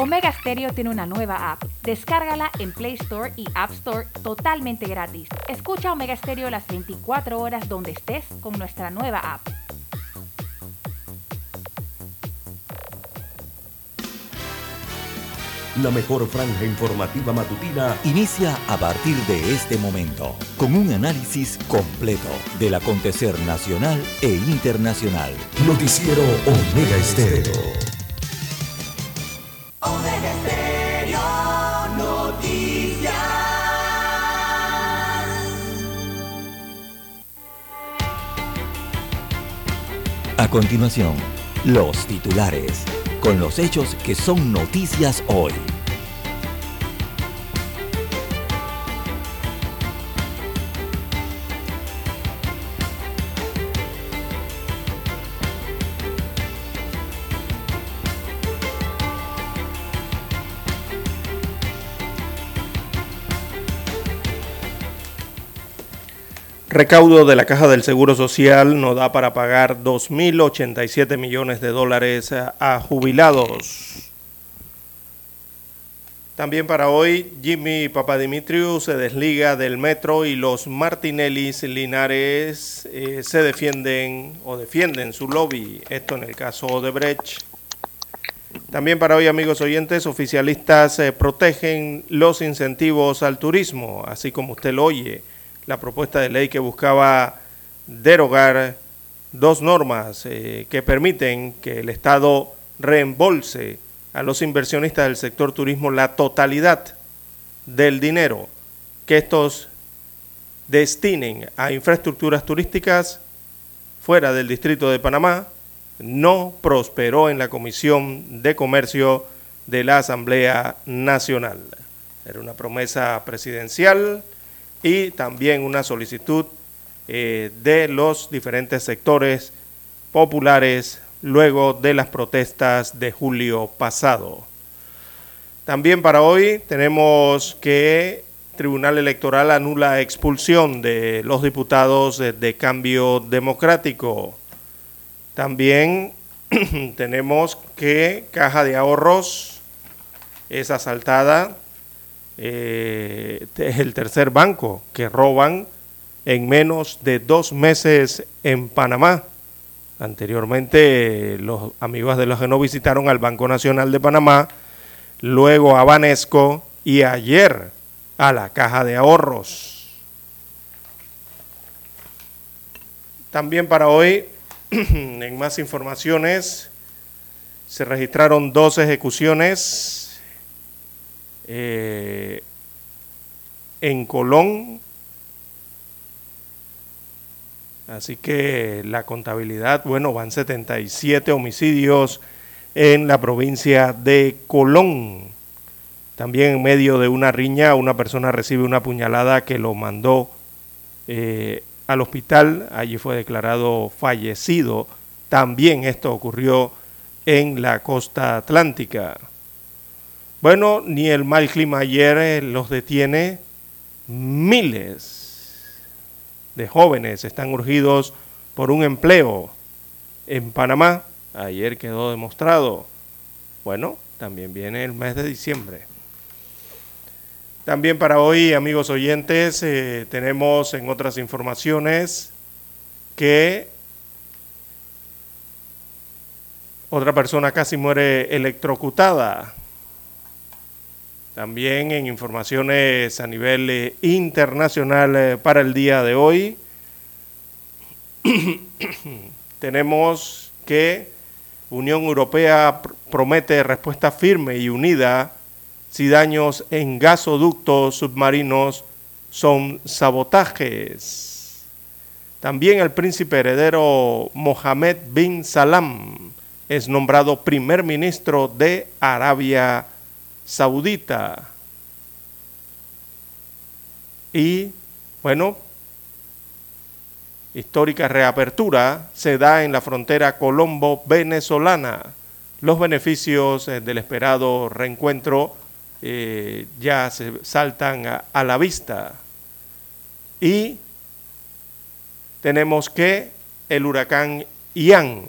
Omega Stereo tiene una nueva app. Descárgala en Play Store y App Store totalmente gratis. Escucha Omega Stereo las 24 horas donde estés con nuestra nueva app. La mejor franja informativa matutina inicia a partir de este momento con un análisis completo del acontecer nacional e internacional. Noticiero Omega Estéreo. A continuación, los titulares, con los hechos que son noticias hoy. Recaudo de la Caja del Seguro Social no da para pagar 2.087 millones de dólares a jubilados. También para hoy, Jimmy Papadimitriou se desliga del metro y los Martinellis Linares eh, se defienden o defienden su lobby. Esto en el caso de Brecht. También para hoy, amigos oyentes, oficialistas eh, protegen los incentivos al turismo, así como usted lo oye la propuesta de ley que buscaba derogar dos normas eh, que permiten que el Estado reembolse a los inversionistas del sector turismo la totalidad del dinero que estos destinen a infraestructuras turísticas fuera del Distrito de Panamá, no prosperó en la Comisión de Comercio de la Asamblea Nacional. Era una promesa presidencial y también una solicitud eh, de los diferentes sectores populares luego de las protestas de julio pasado. También para hoy tenemos que Tribunal Electoral anula expulsión de los diputados de, de Cambio Democrático. También tenemos que Caja de Ahorros es asaltada eh, es el tercer banco que roban en menos de dos meses en Panamá. Anteriormente los amigos de los que no visitaron al Banco Nacional de Panamá, luego a Banesco y ayer a la Caja de Ahorros. También para hoy, en más informaciones, se registraron dos ejecuciones eh, en Colón. Así que la contabilidad, bueno, van 77 homicidios en la provincia de Colón. También en medio de una riña, una persona recibe una puñalada que lo mandó eh, al hospital. Allí fue declarado fallecido. También esto ocurrió en la costa atlántica. Bueno, ni el mal clima ayer eh, los detiene. Miles de jóvenes están urgidos por un empleo en Panamá. Ayer quedó demostrado. Bueno, también viene el mes de diciembre. También para hoy, amigos oyentes, eh, tenemos en otras informaciones que otra persona casi muere electrocutada también en informaciones a nivel eh, internacional eh, para el día de hoy, tenemos que Unión Europea promete respuesta firme y unida si daños en gasoductos submarinos son sabotajes. También el príncipe heredero Mohammed bin Salam es nombrado primer ministro de Arabia Saudita. Y bueno, histórica reapertura se da en la frontera colombo-venezolana. Los beneficios eh, del esperado reencuentro eh, ya se saltan a, a la vista. Y tenemos que el huracán Ian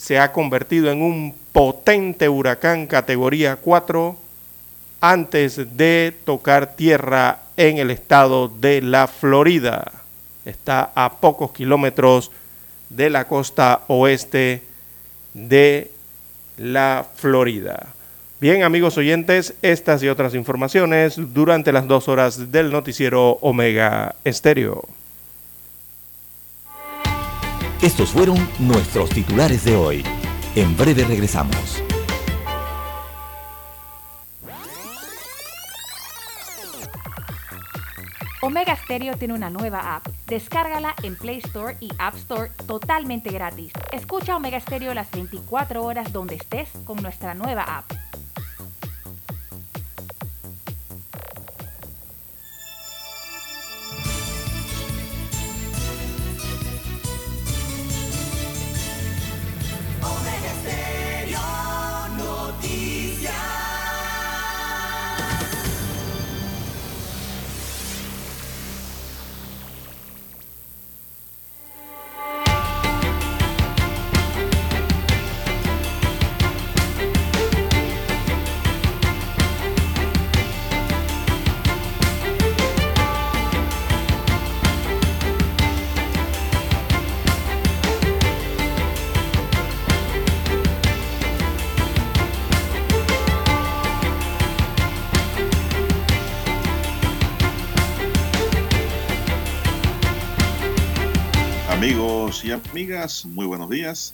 se ha convertido en un potente huracán categoría 4 antes de tocar tierra en el estado de la Florida. Está a pocos kilómetros de la costa oeste de la Florida. Bien, amigos oyentes, estas y otras informaciones durante las dos horas del noticiero Omega Estéreo. Estos fueron nuestros titulares de hoy. En breve regresamos. Omega Stereo tiene una nueva app. Descárgala en Play Store y App Store totalmente gratis. Escucha Omega Stereo las 24 horas donde estés con nuestra nueva app. Y amigas, muy buenos días.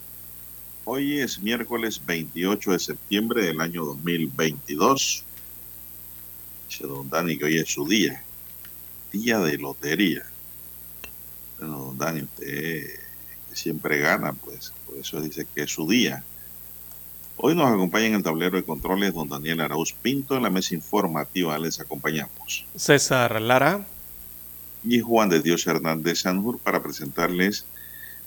Hoy es miércoles 28 de septiembre del año 2022. Dice don Dani que hoy es su día, día de lotería. Bueno, don Dani, usted siempre gana, pues por eso dice que es su día. Hoy nos acompaña en el tablero de controles don Daniel Arauz Pinto. En la mesa informativa les acompañamos. César Lara. Y Juan de Dios Hernández Sanjur para presentarles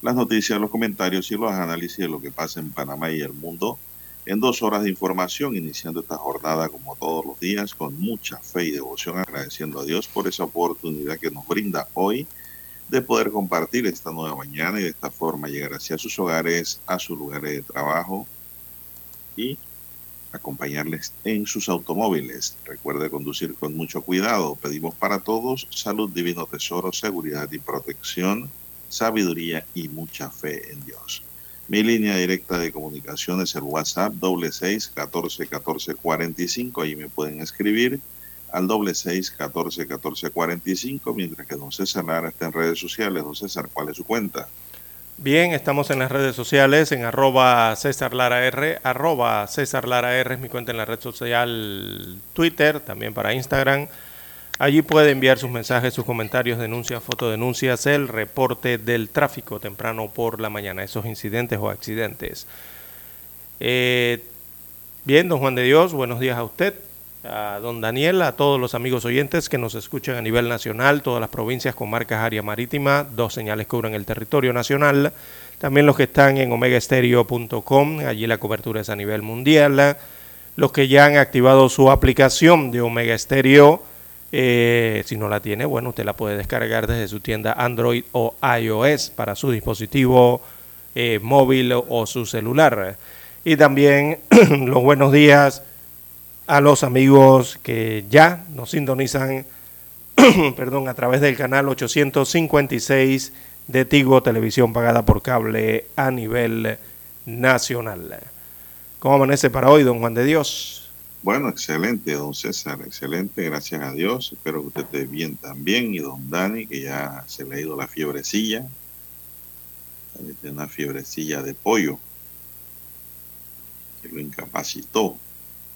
las noticias, los comentarios y los análisis de lo que pasa en Panamá y el mundo en dos horas de información, iniciando esta jornada como todos los días con mucha fe y devoción, agradeciendo a Dios por esa oportunidad que nos brinda hoy de poder compartir esta nueva mañana y de esta forma llegar hacia sus hogares, a sus lugares de trabajo y acompañarles en sus automóviles. Recuerde conducir con mucho cuidado. Pedimos para todos salud, divino tesoro, seguridad y protección sabiduría y mucha fe en Dios. Mi línea directa de comunicación es el WhatsApp doble seis catorce catorce cuarenta y cinco. Ahí me pueden escribir al doble seis catorce catorce cuarenta y cinco. Mientras que don César Lara está en redes sociales. Don César, ¿cuál es su cuenta? Bien, estamos en las redes sociales en arroba César Lara R, arroba César Lara R es mi cuenta en la red social Twitter, también para Instagram Allí puede enviar sus mensajes, sus comentarios, denuncias, fotodenuncias, el reporte del tráfico temprano por la mañana, esos incidentes o accidentes. Eh, bien, don Juan de Dios, buenos días a usted, a don Daniel, a todos los amigos oyentes que nos escuchan a nivel nacional, todas las provincias, con marcas área marítima, dos señales cubren el territorio nacional, también los que están en omegaestereo.com, allí la cobertura es a nivel mundial, los que ya han activado su aplicación de Omega Estéreo, eh, si no la tiene, bueno, usted la puede descargar desde su tienda Android o iOS para su dispositivo eh, móvil o, su celular. Y también los buenos días a los amigos que ya nos sintonizan perdón, a través del canal 856 de Tigo Televisión pagada por cable a nivel nacional. ¿Cómo amanece para hoy, don Juan de Dios? Bueno, excelente, don César, excelente, gracias a Dios. Espero que usted esté bien también. Y don Dani, que ya se le ha ido la fiebrecilla. Tiene una fiebrecilla de pollo que lo incapacitó.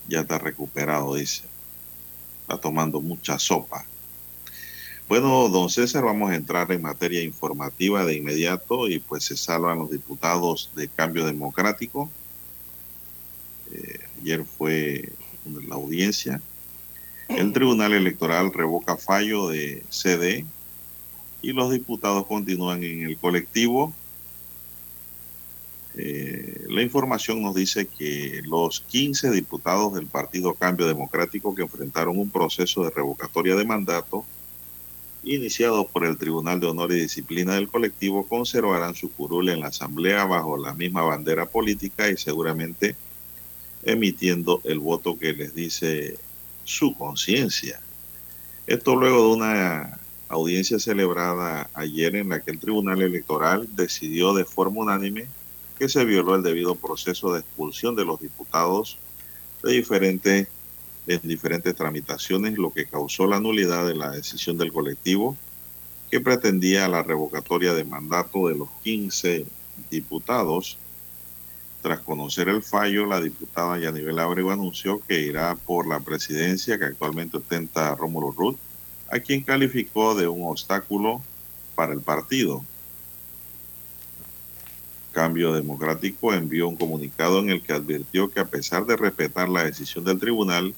Ya está recuperado, dice. Está tomando mucha sopa. Bueno, don César, vamos a entrar en materia informativa de inmediato y pues se salvan los diputados de Cambio Democrático. Eh, ayer fue la audiencia. El Tribunal Electoral revoca fallo de CD y los diputados continúan en el colectivo. Eh, la información nos dice que los 15 diputados del Partido Cambio Democrático que enfrentaron un proceso de revocatoria de mandato iniciados por el Tribunal de Honor y Disciplina del colectivo conservarán su curul en la Asamblea bajo la misma bandera política y seguramente emitiendo el voto que les dice su conciencia. Esto luego de una audiencia celebrada ayer en la que el Tribunal Electoral decidió de forma unánime que se violó el debido proceso de expulsión de los diputados de diferentes en diferentes tramitaciones, lo que causó la nulidad de la decisión del colectivo que pretendía la revocatoria de mandato de los 15 diputados. Tras conocer el fallo, la diputada Yanibel Abrego anunció que irá por la presidencia que actualmente ostenta Rómulo Ruth, a quien calificó de un obstáculo para el partido. Cambio Democrático envió un comunicado en el que advirtió que a pesar de respetar la decisión del tribunal,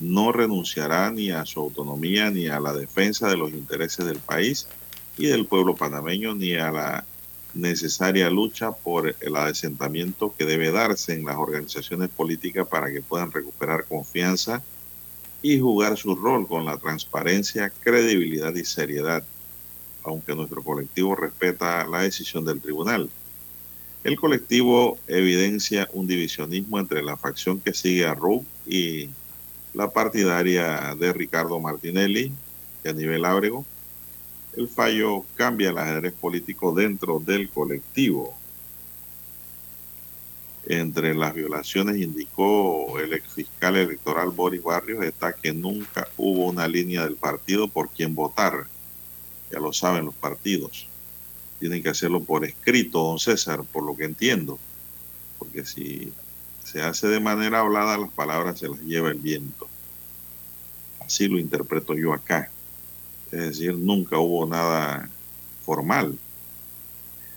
no renunciará ni a su autonomía ni a la defensa de los intereses del país y del pueblo panameño ni a la necesaria lucha por el asentamiento que debe darse en las organizaciones políticas para que puedan recuperar confianza y jugar su rol con la transparencia, credibilidad y seriedad, aunque nuestro colectivo respeta la decisión del tribunal. El colectivo evidencia un divisionismo entre la facción que sigue a Rub y la partidaria de Ricardo Martinelli y a nivel Ábrego. El fallo cambia el ajedrez político dentro del colectivo. Entre las violaciones indicó el fiscal electoral Boris Barrios está que nunca hubo una línea del partido por quien votar. Ya lo saben los partidos. Tienen que hacerlo por escrito, don César, por lo que entiendo. Porque si se hace de manera hablada, las palabras se las lleva el viento. Así lo interpreto yo acá. Es decir, nunca hubo nada formal.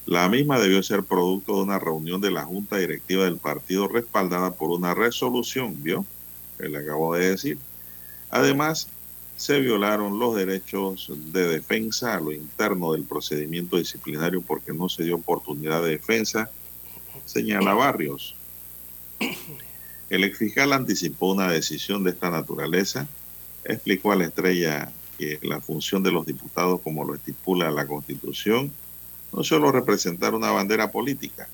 La misma debió ser producto de una reunión de la Junta Directiva del partido respaldada por una resolución, ¿vio? Que le acabo de decir. Además, se violaron los derechos de defensa a lo interno del procedimiento disciplinario porque no se dio oportunidad de defensa, señala Barrios. El exfiscal anticipó una decisión de esta naturaleza, explicó a la estrella que la función de los diputados, como lo estipula la Constitución, no solo representar una bandera política,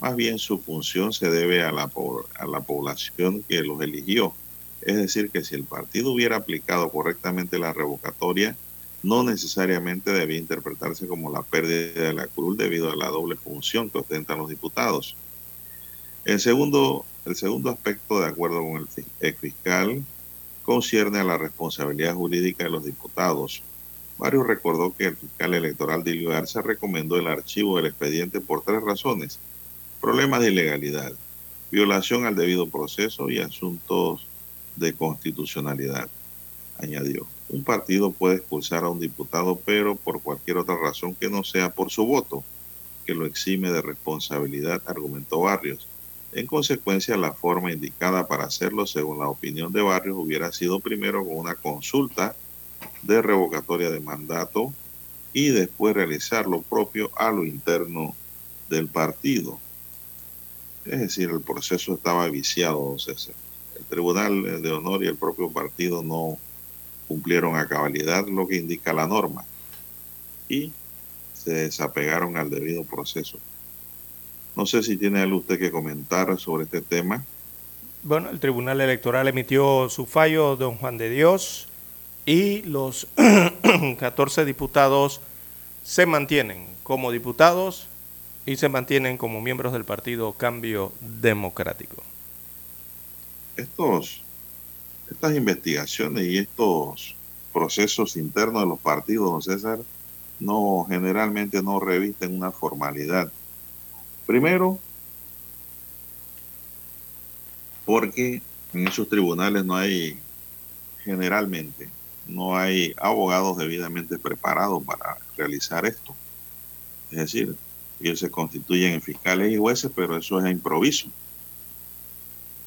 más bien su función se debe a la, a la población que los eligió. Es decir, que si el partido hubiera aplicado correctamente la revocatoria, no necesariamente debía interpretarse como la pérdida de la cruz debido a la doble función que ostentan los diputados. El segundo, el segundo aspecto, de acuerdo con el ex fiscal, concierne a la responsabilidad jurídica de los diputados. Mario recordó que el fiscal electoral Dilio Garza recomendó el archivo del expediente por tres razones. Problemas de ilegalidad, violación al debido proceso y asuntos de constitucionalidad. Añadió, un partido puede expulsar a un diputado, pero por cualquier otra razón que no sea por su voto, que lo exime de responsabilidad, argumentó Barrios. En consecuencia, la forma indicada para hacerlo, según la opinión de Barrios, hubiera sido primero con una consulta de revocatoria de mandato y después realizar lo propio a lo interno del partido. Es decir, el proceso estaba viciado, César. El Tribunal de Honor y el propio partido no cumplieron a cabalidad lo que indica la norma y se desapegaron al debido proceso. No sé si tiene algo usted que comentar sobre este tema. Bueno, el Tribunal Electoral emitió su fallo, don Juan de Dios, y los 14 diputados se mantienen como diputados y se mantienen como miembros del partido Cambio Democrático. Estos, estas investigaciones y estos procesos internos de los partidos, don César, no generalmente no revisten una formalidad Primero, porque en esos tribunales no hay, generalmente, no hay abogados debidamente preparados para realizar esto. Es decir, ellos se constituyen en fiscales y jueces, pero eso es a improviso.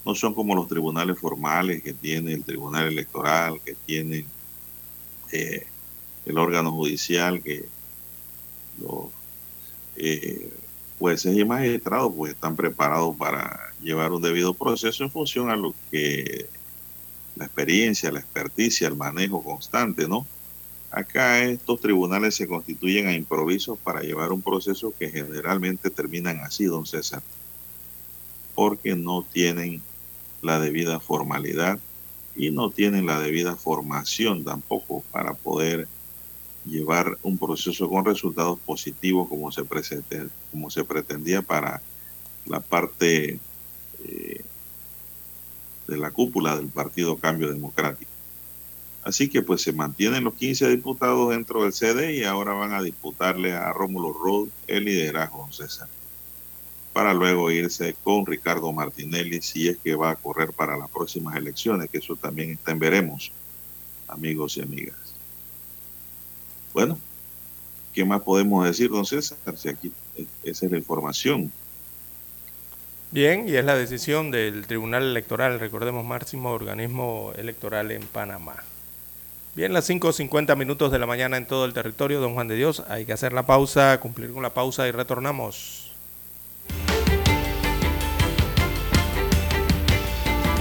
No son como los tribunales formales que tiene el tribunal electoral, que tiene eh, el órgano judicial, que los eh, jueces y magistrados pues están preparados para llevar un debido proceso en función a lo que la experiencia, la experticia, el manejo constante, ¿no? Acá estos tribunales se constituyen a improvisos para llevar un proceso que generalmente terminan así, don César, porque no tienen la debida formalidad y no tienen la debida formación tampoco para poder llevar un proceso con resultados positivos como se, como se pretendía para la parte eh, de la cúpula del Partido Cambio Democrático. Así que pues se mantienen los 15 diputados dentro del CD y ahora van a disputarle a Rómulo Rod el liderazgo, César, para luego irse con Ricardo Martinelli si es que va a correr para las próximas elecciones, que eso también está en veremos, amigos y amigas. Bueno, ¿qué más podemos decir, don César? Si aquí esa es la información. Bien, y es la decisión del Tribunal Electoral, recordemos, máximo organismo electoral en Panamá. Bien, las 5.50 minutos de la mañana en todo el territorio, don Juan de Dios. Hay que hacer la pausa, cumplir con la pausa y retornamos.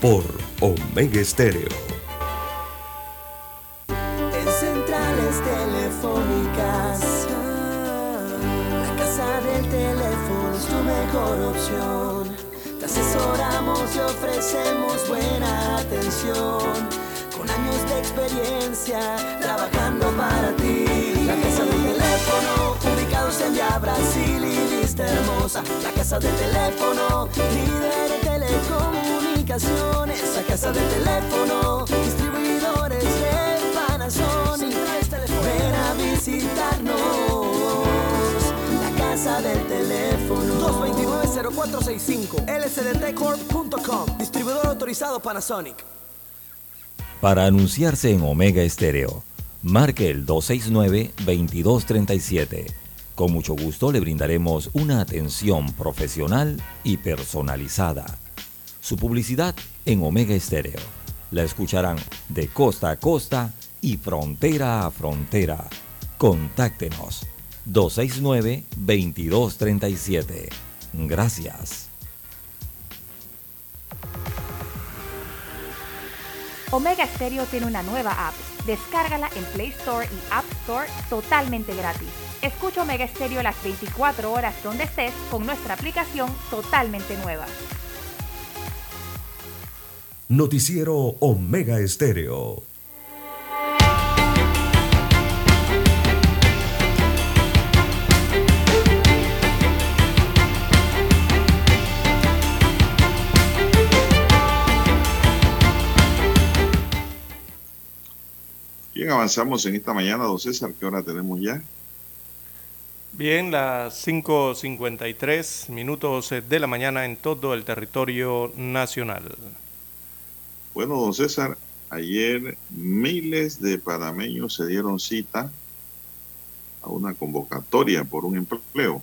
Por Omega Estéreo. ofrecemos buena atención. Con años de experiencia trabajando para ti. La casa del teléfono, ubicados en Via Brasil y vista hermosa. La casa del teléfono, líder de telecomunicaciones. La casa del teléfono, distribuidores de Panasonic. Ven a visitarnos del teléfono. 229-0465, lsdtcorp.com, distribuidor autorizado Panasonic. Para anunciarse en Omega Estéreo, marque el 269-2237. Con mucho gusto le brindaremos una atención profesional y personalizada. Su publicidad en Omega Estéreo. La escucharán de costa a costa y frontera a frontera. Contáctenos 269-2237. Gracias. Omega Stereo tiene una nueva app. Descárgala en Play Store y App Store totalmente gratis. Escucha Omega Stereo las 24 horas donde estés con nuestra aplicación totalmente nueva. Noticiero Omega Estéreo. Bien, avanzamos en esta mañana, don César. ¿Qué hora tenemos ya? Bien, las 5.53 minutos de la mañana en todo el territorio nacional. Bueno, don César, ayer miles de panameños se dieron cita a una convocatoria por un empleo.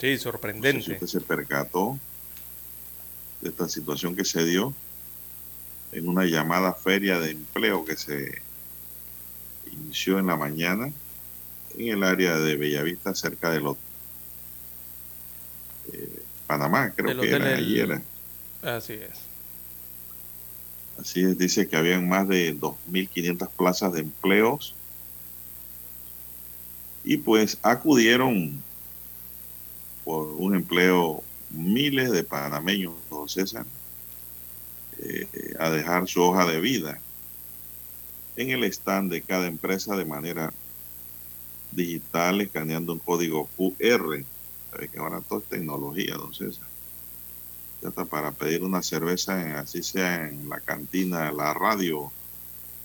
Sí, sorprendente. usted se percató de esta situación que se dio en una llamada feria de empleo que se inició en la mañana en el área de Bellavista, cerca de los eh, Panamá, creo que era ayer. Así es. Así es, dice que habían más de 2.500 plazas de empleos y pues acudieron por un empleo miles de panameños, don César, eh, a dejar su hoja de vida en el stand de cada empresa de manera digital, escaneando un código QR. Sabe que ahora todo es tecnología, don César. Ya está para pedir una cerveza, así sea en la cantina, la radio,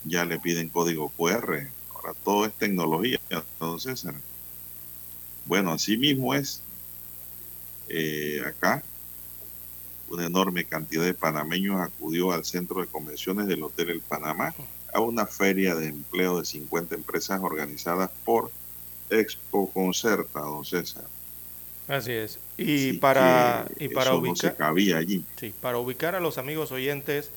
ya le piden código QR. Ahora todo es tecnología, don César. Bueno, así mismo es eh, acá. Una enorme cantidad de panameños acudió al centro de convenciones del Hotel El Panamá a una feria de empleo de 50 empresas organizadas por Expo Concerta, don César. Así es. Y para, y para ubicar. cabía allí. Sí, para ubicar a los amigos oyentes.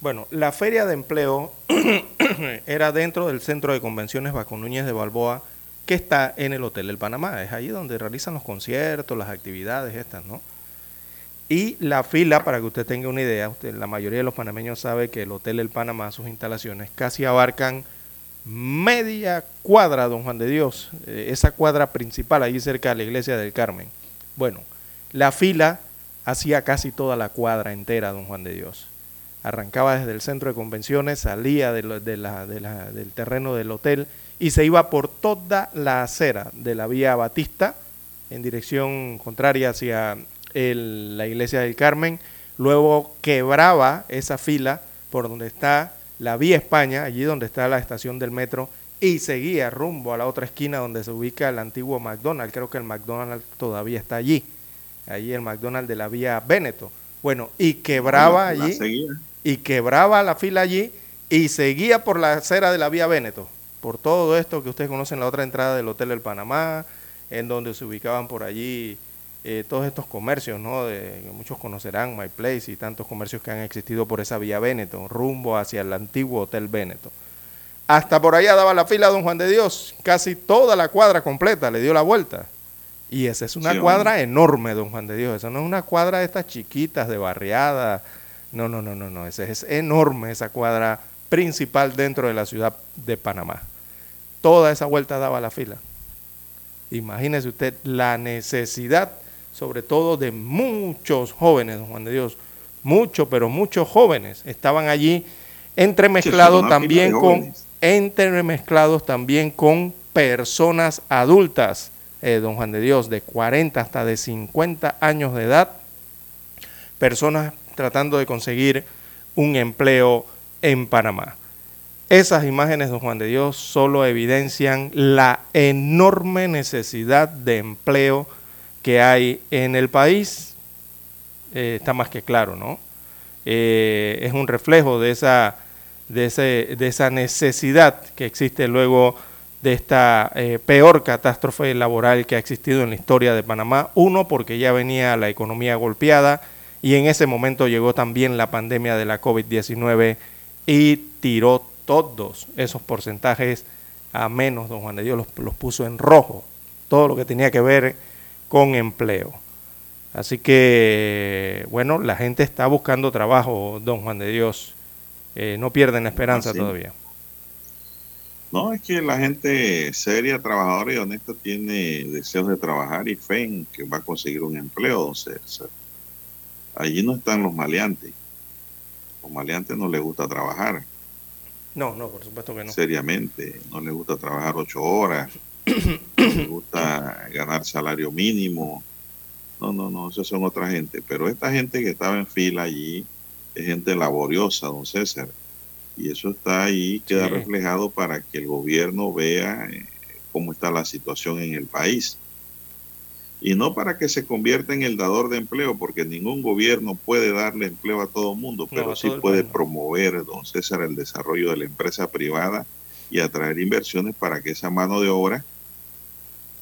Bueno, la feria de empleo era dentro del centro de convenciones Baco Núñez de Balboa, que está en el Hotel del Panamá. Es allí donde realizan los conciertos, las actividades estas, ¿no? Y la fila, para que usted tenga una idea, usted, la mayoría de los panameños sabe que el Hotel del Panamá, sus instalaciones, casi abarcan media cuadra, don Juan de Dios, eh, esa cuadra principal allí cerca de la iglesia del Carmen. Bueno, la fila hacía casi toda la cuadra entera, don Juan de Dios. Arrancaba desde el centro de convenciones, salía de del terreno del hotel y se iba por toda la acera de la vía Batista en dirección contraria hacia la iglesia del Carmen. Luego quebraba esa fila por donde está la vía España, allí donde está la estación del metro, y seguía rumbo a la otra esquina donde se ubica el antiguo McDonald's. Creo que el McDonald's todavía está allí, allí el McDonald's de la vía Véneto. Bueno, y quebraba allí, y quebraba la fila allí, y seguía por la acera de la vía Véneto, por todo esto que ustedes conocen, la otra entrada del Hotel del Panamá, en donde se ubicaban por allí eh, todos estos comercios, ¿no? De, que muchos conocerán, My Place y tantos comercios que han existido por esa vía Véneto, rumbo hacia el antiguo Hotel Véneto. Hasta por allá daba la fila Don Juan de Dios, casi toda la cuadra completa, le dio la vuelta. Y esa es una cuadra enorme, Don Juan de Dios, esa no es una cuadra de estas chiquitas de barriada, no, no, no, no, no, esa es enorme esa cuadra principal dentro de la ciudad de Panamá. Toda esa vuelta daba la fila. Imagínese usted la necesidad sobre todo de muchos jóvenes, don Juan de Dios, muchos, pero muchos jóvenes estaban allí entremezclados también con entremezclados también con personas adultas, eh, don Juan de Dios, de 40 hasta de 50 años de edad, personas tratando de conseguir un empleo en Panamá. Esas imágenes, don Juan de Dios, solo evidencian la enorme necesidad de empleo que hay en el país eh, está más que claro, ¿no? Eh, es un reflejo de esa, de, ese, de esa necesidad que existe luego de esta eh, peor catástrofe laboral que ha existido en la historia de Panamá. Uno, porque ya venía la economía golpeada y en ese momento llegó también la pandemia de la COVID-19 y tiró todos esos porcentajes a menos, don Juan de Dios los, los puso en rojo. Todo lo que tenía que ver con empleo. Así que, bueno, la gente está buscando trabajo, don Juan de Dios. Eh, no pierden la esperanza todavía. No, es que la gente seria, trabajadora y honesta tiene deseos de trabajar y fe en que va a conseguir un empleo. Allí no están los maleantes. Los maleantes no les gusta trabajar. No, no, por supuesto que no. Seriamente, no les gusta trabajar ocho horas, me gusta ganar salario mínimo. No, no, no, eso son otra gente. Pero esta gente que estaba en fila allí es gente laboriosa, don César. Y eso está ahí, queda reflejado para que el gobierno vea eh, cómo está la situación en el país. Y no para que se convierta en el dador de empleo, porque ningún gobierno puede darle empleo a todo mundo, pero sí puede promover, don César, el desarrollo de la empresa privada y atraer inversiones para que esa mano de obra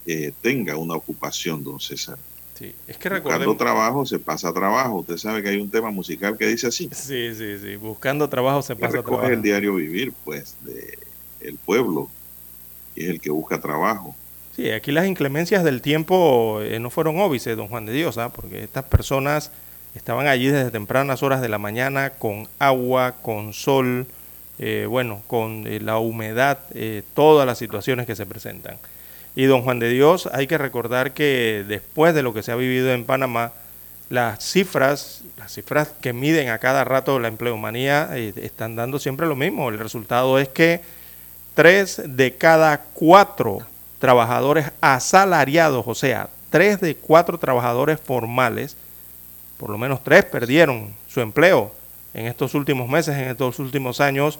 eh, tenga una ocupación, don César. Sí, es que Buscando trabajo se pasa trabajo. Usted sabe que hay un tema musical que dice así. Sí, sí, sí. Buscando trabajo se pasa trabajo. el diario vivir, pues, de el pueblo, y es el que busca trabajo. Sí, aquí las inclemencias del tiempo eh, no fueron óbices, don Juan de Dios, ¿ah? porque estas personas estaban allí desde tempranas horas de la mañana con agua, con sol, eh, bueno, con la humedad, todas las situaciones que se presentan. Y don Juan de Dios, hay que recordar que después de lo que se ha vivido en Panamá, las cifras, las cifras que miden a cada rato la empleomanía eh, están dando siempre lo mismo. El resultado es que tres de cada cuatro trabajadores asalariados, o sea, tres de cuatro trabajadores formales, por lo menos tres perdieron su empleo en estos últimos meses, en estos últimos años,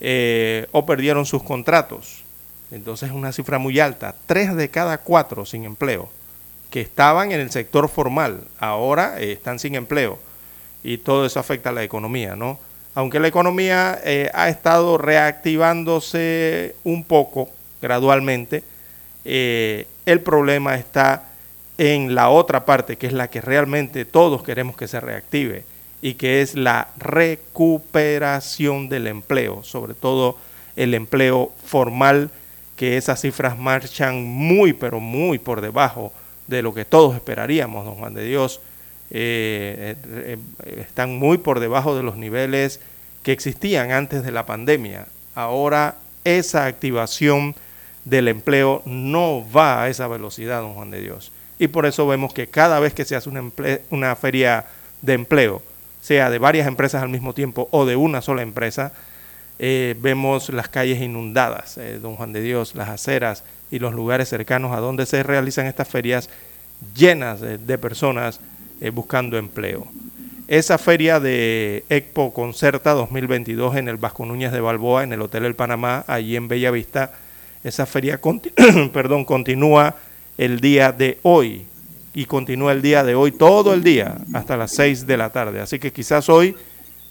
eh, o perdieron sus contratos. Entonces es una cifra muy alta. Tres de cada cuatro sin empleo que estaban en el sector formal, ahora eh, están sin empleo. Y todo eso afecta a la economía, ¿no? aunque la economía eh, ha estado reactivándose un poco gradualmente, eh, el problema está en la otra parte, que es la que realmente todos queremos que se reactive, y que es la recuperación del empleo, sobre todo el empleo formal, que esas cifras marchan muy, pero muy por debajo de lo que todos esperaríamos, don Juan de Dios. Eh, eh, eh, están muy por debajo de los niveles que existían antes de la pandemia. Ahora esa activación del empleo no va a esa velocidad, don Juan de Dios. Y por eso vemos que cada vez que se hace una, una feria de empleo, sea de varias empresas al mismo tiempo o de una sola empresa, eh, vemos las calles inundadas, eh, don Juan de Dios, las aceras y los lugares cercanos a donde se realizan estas ferias llenas de, personas eh, buscando empleo. Esa feria de Expo Concerta 2022 en el Vasco Núñez de Balboa, en el Hotel El Panamá, allí en Bellavista, esa feria perdón, continúa el día de hoy y continúa el día de hoy todo el día hasta las 6 de la tarde. Así que quizás hoy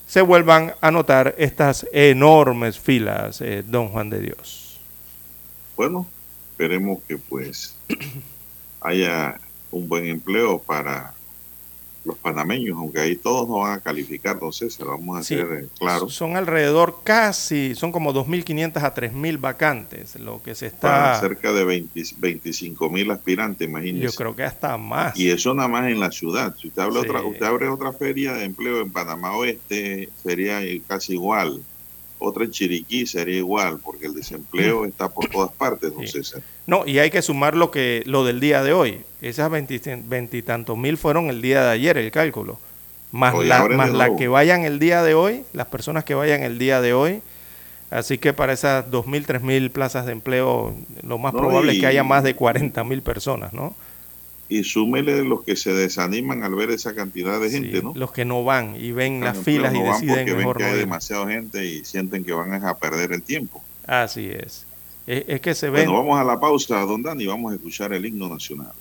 se vuelvan a notar estas enormes filas, eh, don Juan de Dios. Bueno, esperemos que pues haya un buen empleo para los panameños, aunque ahí todos no van a calificar, no sé, se lo vamos a hacer eh, claro. Son alrededor casi, son como 2.500 a 3.000 vacantes, lo que se está... Para cerca de 25.000 asprantes, imagínese. Yo creo que hasta más. Y eso nada más en la ciudad. Si usted, habla otra, usted abre otra feria de empleo en Panamá Oeste, sería casi igual otra en Chiriquí sería igual, porque el desempleo mm. está por todas partes, don César. No, y hay que sumar lo que lo del día de hoy. Esas veintitantos mil fueron el día de ayer, el cálculo. Más la, más la que vayan el día de hoy, las personas que vayan el día de hoy. Así que para esas dos mil, tres mil plazas de empleo, lo más probable es que haya más de cuarenta mil personas, ¿no? Y súmele los que se desaniman al ver esa cantidad de gente, ¿no? Los que no van y ven las filas y deciden mejor ven que hay demasiada gente y sienten que van a perder el tiempo. Así es. Es, que se ven. Bueno, vamos a la pausa, don Dani, vamos a escuchar el himno nacional.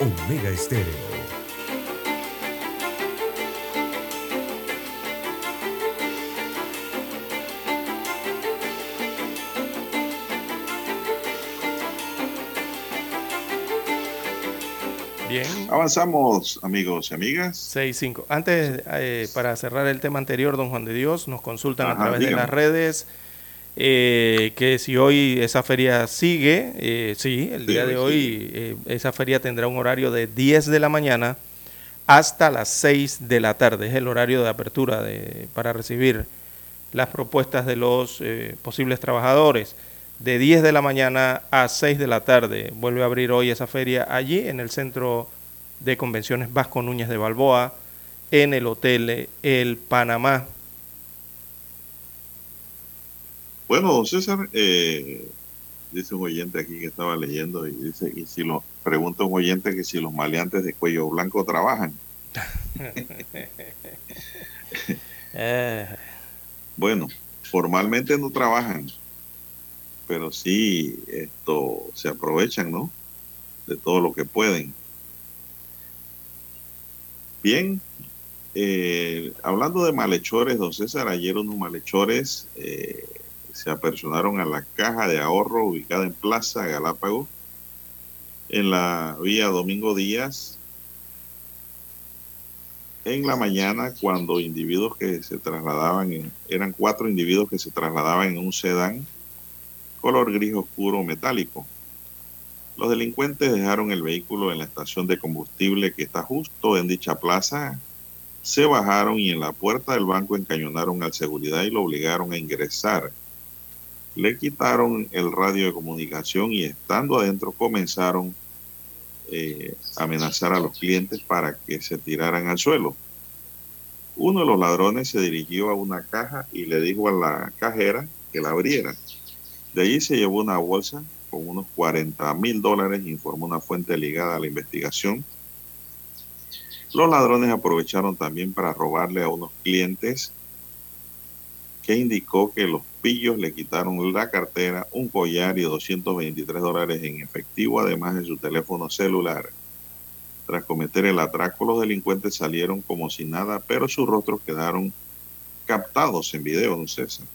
Omega Estéreo. Bien. Avanzamos, amigos y amigas. 6-5. Antes, eh, para cerrar el tema anterior, don Juan de Dios, nos consultan a través de las redes eh, que si hoy esa feria sigue, eh, sí, el día de hoy eh, esa feria tendrá un horario de 10 de la mañana hasta las 6 de la tarde. Es el horario de apertura de, para recibir las propuestas de los posibles trabajadores. De 10 de la mañana a 6 de la tarde vuelve a abrir hoy esa feria allí en el Centro de Convenciones Vasco Núñez de Balboa, en el Hotel El Panamá. Bueno, don César, eh, dice un oyente aquí que estaba leyendo y dice, y si lo pregunta un oyente que si los maleantes de cuello blanco trabajan. Eh. bueno, formalmente no trabajan, pero sí esto se aprovechan, ¿no? De todo lo que pueden. Bien, eh, hablando de malhechores, don César, ayer unos malhechores eh, se apersonaron a la caja de ahorro ubicada en Plaza Galápago, en la vía Domingo Díaz, en la mañana cuando individuos que se trasladaban, eran cuatro individuos que se trasladaban en un sedán color gris oscuro metálico. Los delincuentes dejaron el vehículo en la estación de combustible que está justo en dicha plaza, se bajaron y en la puerta del banco encañonaron al seguridad y lo obligaron a ingresar le quitaron el radio de comunicación y estando adentro comenzaron eh, a amenazar a los clientes para que se tiraran al suelo. Uno de los ladrones se dirigió a una caja y le dijo a la cajera que la abriera. De allí se llevó una bolsa con unos 40 mil dólares, informó una fuente ligada a la investigación. Los ladrones aprovecharon también para robarle a unos clientes que indicó que los pillos le quitaron la cartera, un collar y 223 dólares en efectivo, además de su teléfono celular. Tras cometer el atraco, los delincuentes salieron como si nada, pero sus rostros quedaron captados en video, don César.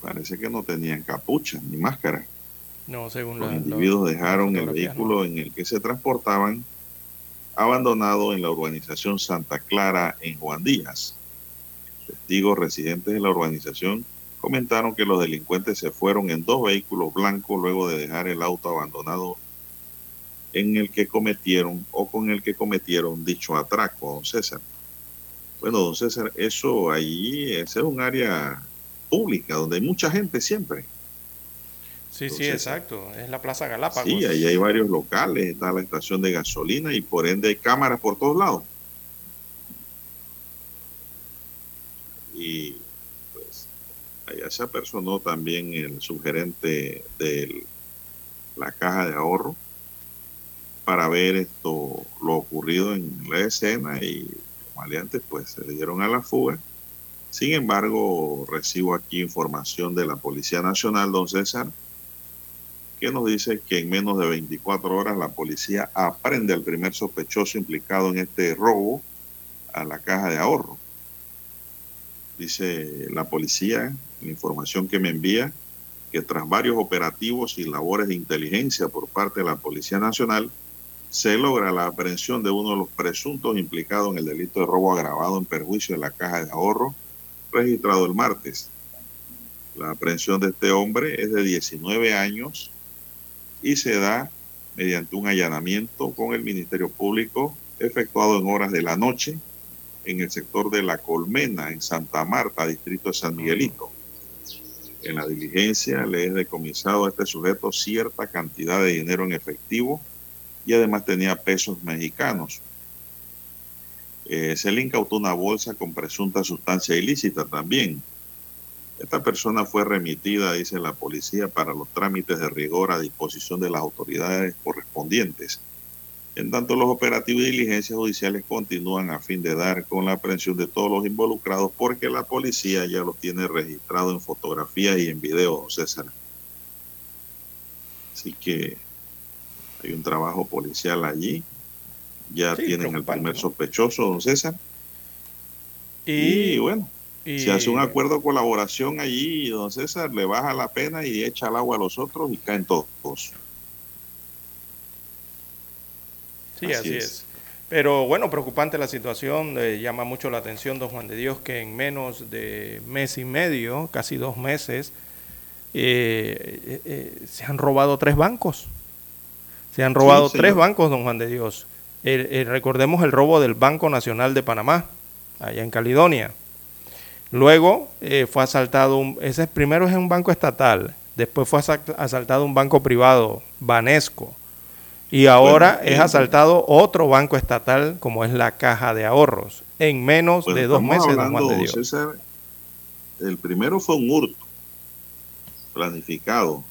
Parece que no tenían capucha ni máscara. No, según los individuos dejaron el vehículo en el que se transportaban abandonado en la urbanización Santa Clara en Juan Díaz. Testigos residentes de la urbanización comentaron que los delincuentes se fueron en dos vehículos blancos luego de dejar el auto abandonado en el que cometieron o con el que cometieron dicho atraco, don César. Bueno, don César, eso allí es un área pública donde hay mucha gente siempre. Sí, sí, exacto. Es la Plaza Galápagos. Sí, ahí hay varios locales, está la estación de gasolina y por ende hay cámaras por todos lados. Y pues allá se apersonó también el subgerente de la caja de ahorro para ver esto lo ocurrido en la escena y los pues se dieron a la fuga. Sin embargo, recibo aquí información de la Policía Nacional, don César, que nos dice que en menos de 24 horas la policía aprende al primer sospechoso implicado en este robo a la caja de ahorro dice la policía, la información que me envía, que tras varios operativos y labores de inteligencia por parte de la Policía Nacional, se logra la aprehensión de uno de los presuntos implicados en el delito de robo agravado en perjuicio de la caja de ahorro, registrado el martes. La aprehensión de este hombre es de 19 años y se da mediante un allanamiento con el Ministerio Público efectuado en horas de la noche en el sector de La Colmena, en Santa Marta, distrito de San Miguelito. En la diligencia le es decomisado a este sujeto cierta cantidad de dinero en efectivo y además tenía pesos mexicanos. Eh, se le incautó una bolsa con presunta sustancia ilícita también. Esta persona fue remitida, dice la policía, para los trámites de rigor a disposición de las autoridades correspondientes. En tanto, los operativos y diligencias judiciales continúan a fin de dar con la aprehensión de todos los involucrados porque la policía ya los tiene registrados en fotografías y en video, César. Así que Hay un trabajo policial allí. Ya tienen el primer sospechoso, don César. Y, bueno, se hace un acuerdo de colaboración allí, don César, le baja la pena y echa el agua a los otros y caen todos. Sí, así, es. Pero bueno, preocupante la situación, llama mucho la atención, don Juan de Dios, que en menos de mes y medio, casi dos meses, eh, eh, eh, se han robado tres bancos. Se han robado tres bancos, don Juan de Dios. recordemos el robo del Banco Nacional de Panamá, allá en Caledonia. Luego fue asaltado, un, ese primero es un banco estatal, después fue asaltado un banco privado, Banesco y ahora es asaltado otro banco estatal como es la Caja de Ahorros en menos de dos meses. Hablando, de César, el primero fue un hurto planificado,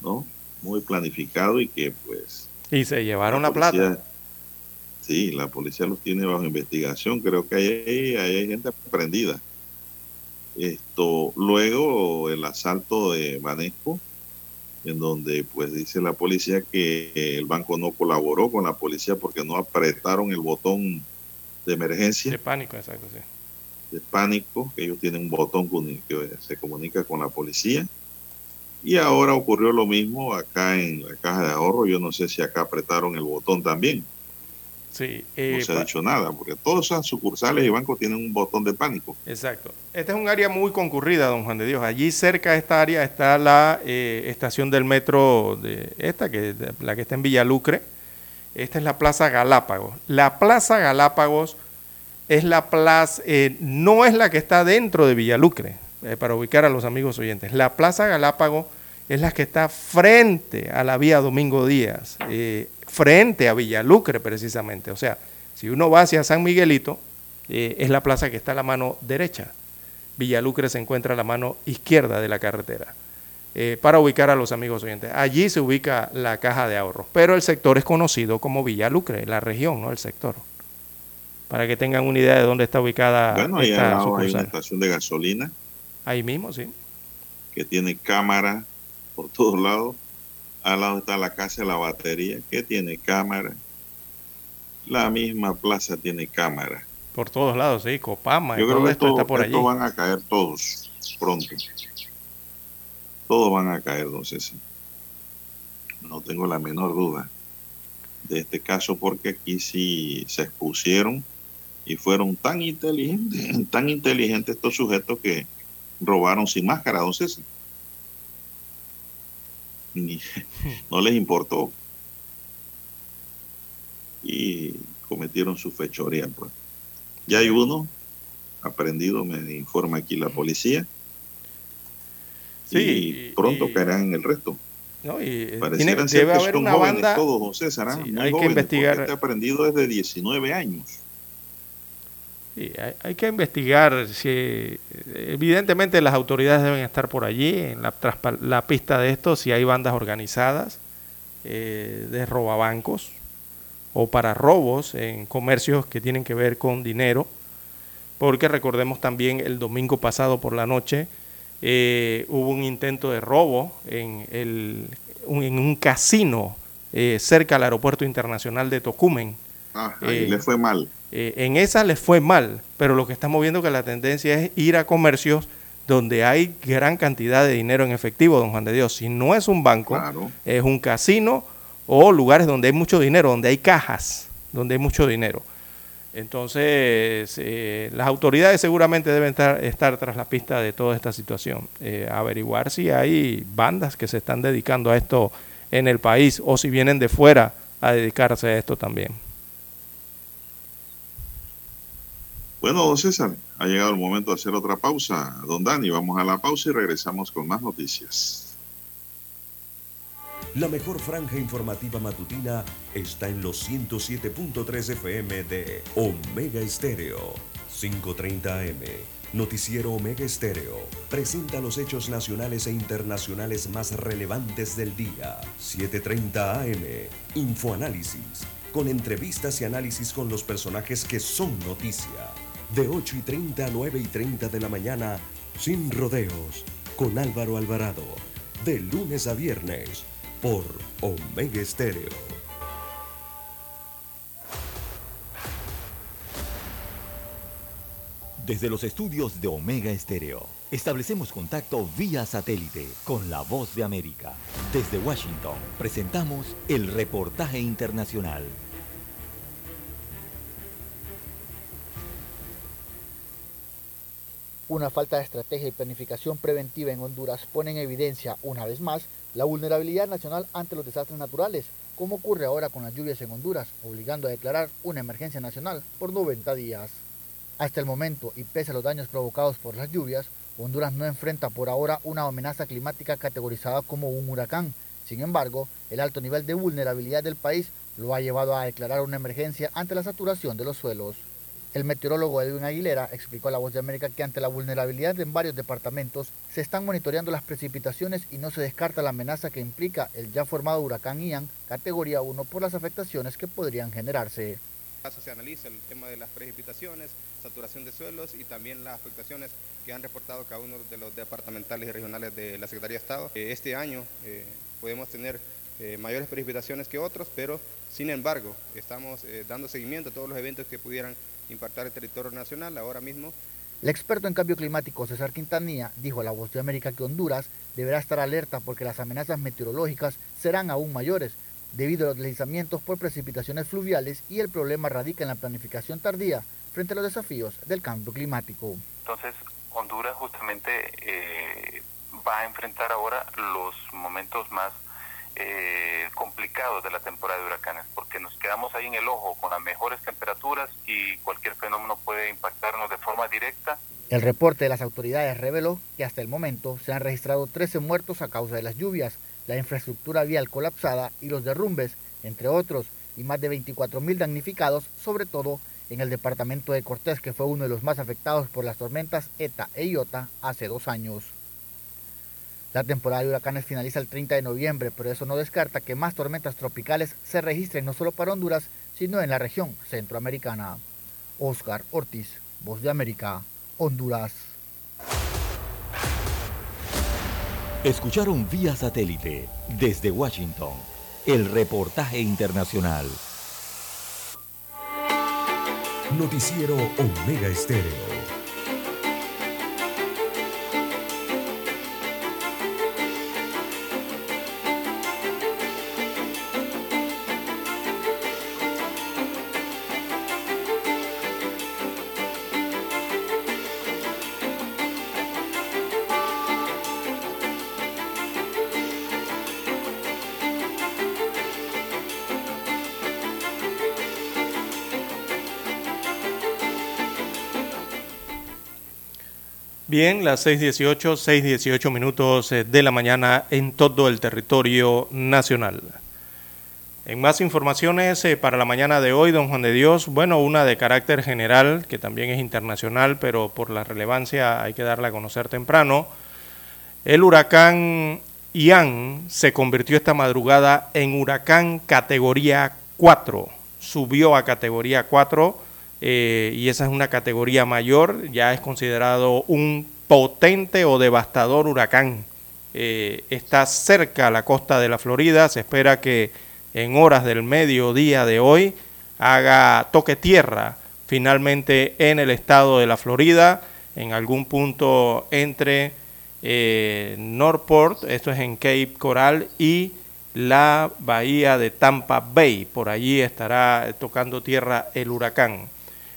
¿no? Muy planificado y que pues... Y se llevaron la, plata. Sí, la policía los tiene bajo investigación. Creo que hay, hay gente prendida. Esto, luego el asalto de Banesco, en donde pues dice la policía que el banco no colaboró con la policía porque no apretaron el botón de emergencia. De pánico, exacto, sí. De pánico, que ellos tienen un botón que se comunica con la policía. Y ahora ocurrió lo mismo acá en la caja de ahorro. Yo no sé si acá apretaron el botón también. Sí, no se ha dicho nada, porque todas esas sucursales y bancos tienen un botón de pánico. Exacto. Este es un área muy concurrida, don Juan de Dios. Allí cerca de esta área está la eh, estación del metro, de esta, que la que está en Villalucre. Esta es la Plaza Galápagos. La Plaza Galápagos es la plaza, eh, no es la que está dentro de Villalucre, eh, para ubicar a los amigos oyentes. La Plaza Galápagos es la que está frente a la vía Domingo Díaz, frente a Villalucre precisamente. O sea, si uno va hacia San Miguelito, eh, es la plaza que está a la mano derecha. Villalucre se encuentra a la mano izquierda de la carretera. Eh, para ubicar a los amigos oyentes. Allí se ubica la caja de ahorros, pero el sector es conocido como Villalucre, la región, no el sector. Para que tengan una idea de dónde está ubicada bueno, esta hay una estación de gasolina. Ahí mismo, sí. Que tiene cámara por todos lados. Al lado está la casa de la batería, que tiene cámara. La misma plaza tiene cámara. Por todos lados, sí, Copama. Yo creo que esto, está por allí. van a caer todos pronto. Todos van a caer, don César. No tengo la menor duda de este caso porque aquí sí se expusieron y fueron tan inteligentes, tan inteligentes estos sujetos que robaron sin máscara, don César. No les importó. Y cometieron su fechoría. Pues. Ya hay uno aprendido, me informa aquí la policía. Sí, y pronto caerán en el resto. No, y tiene, debe haber una banda. Todos, hay que investigar. Este aprendido desde 19 años. Sí, hay, que investigar si evidentemente las autoridades deben estar por allí en la, la pista de esto si hay bandas organizadas eh, de robabancos o para robos en comercios que tienen que ver con dinero porque recordemos también el domingo pasado por la noche eh, hubo un intento de robo en, el, en un casino eh, cerca al aeropuerto internacional de Tocumen. Ah, ahí le fue mal. Eh, en esa les fue mal, pero lo que estamos viendo que la tendencia es ir a comercios donde hay gran cantidad de dinero en efectivo, don Juan de Dios. Si no es un banco, es un casino o lugares donde hay mucho dinero, donde hay cajas, donde hay mucho dinero. Entonces, eh, las autoridades seguramente deben estar, estar, tras la pista de toda esta situación, eh, averiguar si hay bandas que se están dedicando a esto en el país o si vienen de fuera a dedicarse a esto también. Bueno, don César, ha llegado el momento de hacer otra pausa. Don Dani, vamos a la pausa y regresamos con más noticias. La mejor franja informativa matutina está en los 107.3 FM de Omega Estéreo, 530 AM. Noticiero Omega Estéreo presenta los hechos nacionales e internacionales más relevantes del día. 730 AM. Infoanálisis, con entrevistas y análisis con los personajes que son noticia de 8 y 30 a 9 y 30 de la mañana, sin rodeos, con Álvaro Alvarado, de lunes a viernes, por Omega Estéreo. Desde los estudios de Omega Estéreo, establecemos contacto vía satélite con la voz de América. Desde Washington, presentamos el reportaje internacional. Una falta de estrategia y planificación preventiva en Honduras pone en evidencia, una vez más, la vulnerabilidad nacional ante los desastres naturales, como ocurre ahora con las lluvias en Honduras, obligando a declarar una emergencia nacional por 90 días. Hasta el momento, y pese a los daños provocados por las lluvias, Honduras no enfrenta por ahora una amenaza climática categorizada como un huracán. Sin embargo, el alto nivel de vulnerabilidad del país lo ha llevado a declarar una emergencia ante la saturación de los suelos. El meteorólogo Edwin Aguilera explicó a La Voz de América que ante la vulnerabilidad en varios departamentos se están monitoreando las precipitaciones y no se descarta la amenaza que implica el ya formado huracán Ian, categoría 1, por las afectaciones que podrían generarse. Se analiza el tema de las precipitaciones, saturación de suelos y también las afectaciones que han reportado cada uno de los departamentales y regionales de la Secretaría de Estado. Eh, este año eh, podemos tener eh, mayores precipitaciones que otros, pero sin embargo estamos dando seguimiento a todos los eventos que pudieran impactar el territorio nacional ahora mismo. El experto en cambio climático César Quintanilla dijo a La Voz de América que Honduras deberá estar alerta porque las amenazas meteorológicas serán aún mayores debido a los deslizamientos por precipitaciones fluviales y el problema radica en la planificación tardía frente a los desafíos del cambio climático. Entonces, Honduras justamente eh, va a enfrentar ahora los momentos más eh, complicados de la temporada de huracanes, porque nos quedamos ahí en el ojo con las mejores temperaturas y cualquier fenómeno puede impactarnos de forma directa. El reporte de las autoridades reveló que hasta el momento se han registrado 13 muertos a causa de las lluvias, la infraestructura vial colapsada y los derrumbes, entre otros, y más de 24 mil damnificados, sobre todo en el departamento de Cortés, que fue uno de los más afectados por las tormentas ETA e IOTA hace dos años. La temporada de huracanes finaliza el 30 de noviembre, pero eso no descarta que más tormentas tropicales se registren no solo para Honduras, sino en la región centroamericana. Oscar Ortiz, Voz de América, Honduras. Escucharon vía satélite desde Washington el reportaje internacional. Noticiero Omega Estéreo. Bien, las 6.18, 6.18 minutos eh, de la mañana en todo el territorio nacional. En más informaciones eh, para la mañana de hoy, don Juan de Dios, bueno, una de carácter general, que también es internacional, pero por la relevancia hay que darla a conocer temprano. El huracán Ian se convirtió esta madrugada en huracán categoría 4, subió a categoría 4 eh, y esa es una categoría mayor, ya es considerado un potente o devastador huracán. Eh, está cerca a la costa de la Florida, se espera que en horas del mediodía de hoy haga toque tierra finalmente en el estado de la Florida, en algún punto entre eh, Northport, esto es en Cape Coral, y la bahía de Tampa Bay. Por allí estará tocando tierra el huracán.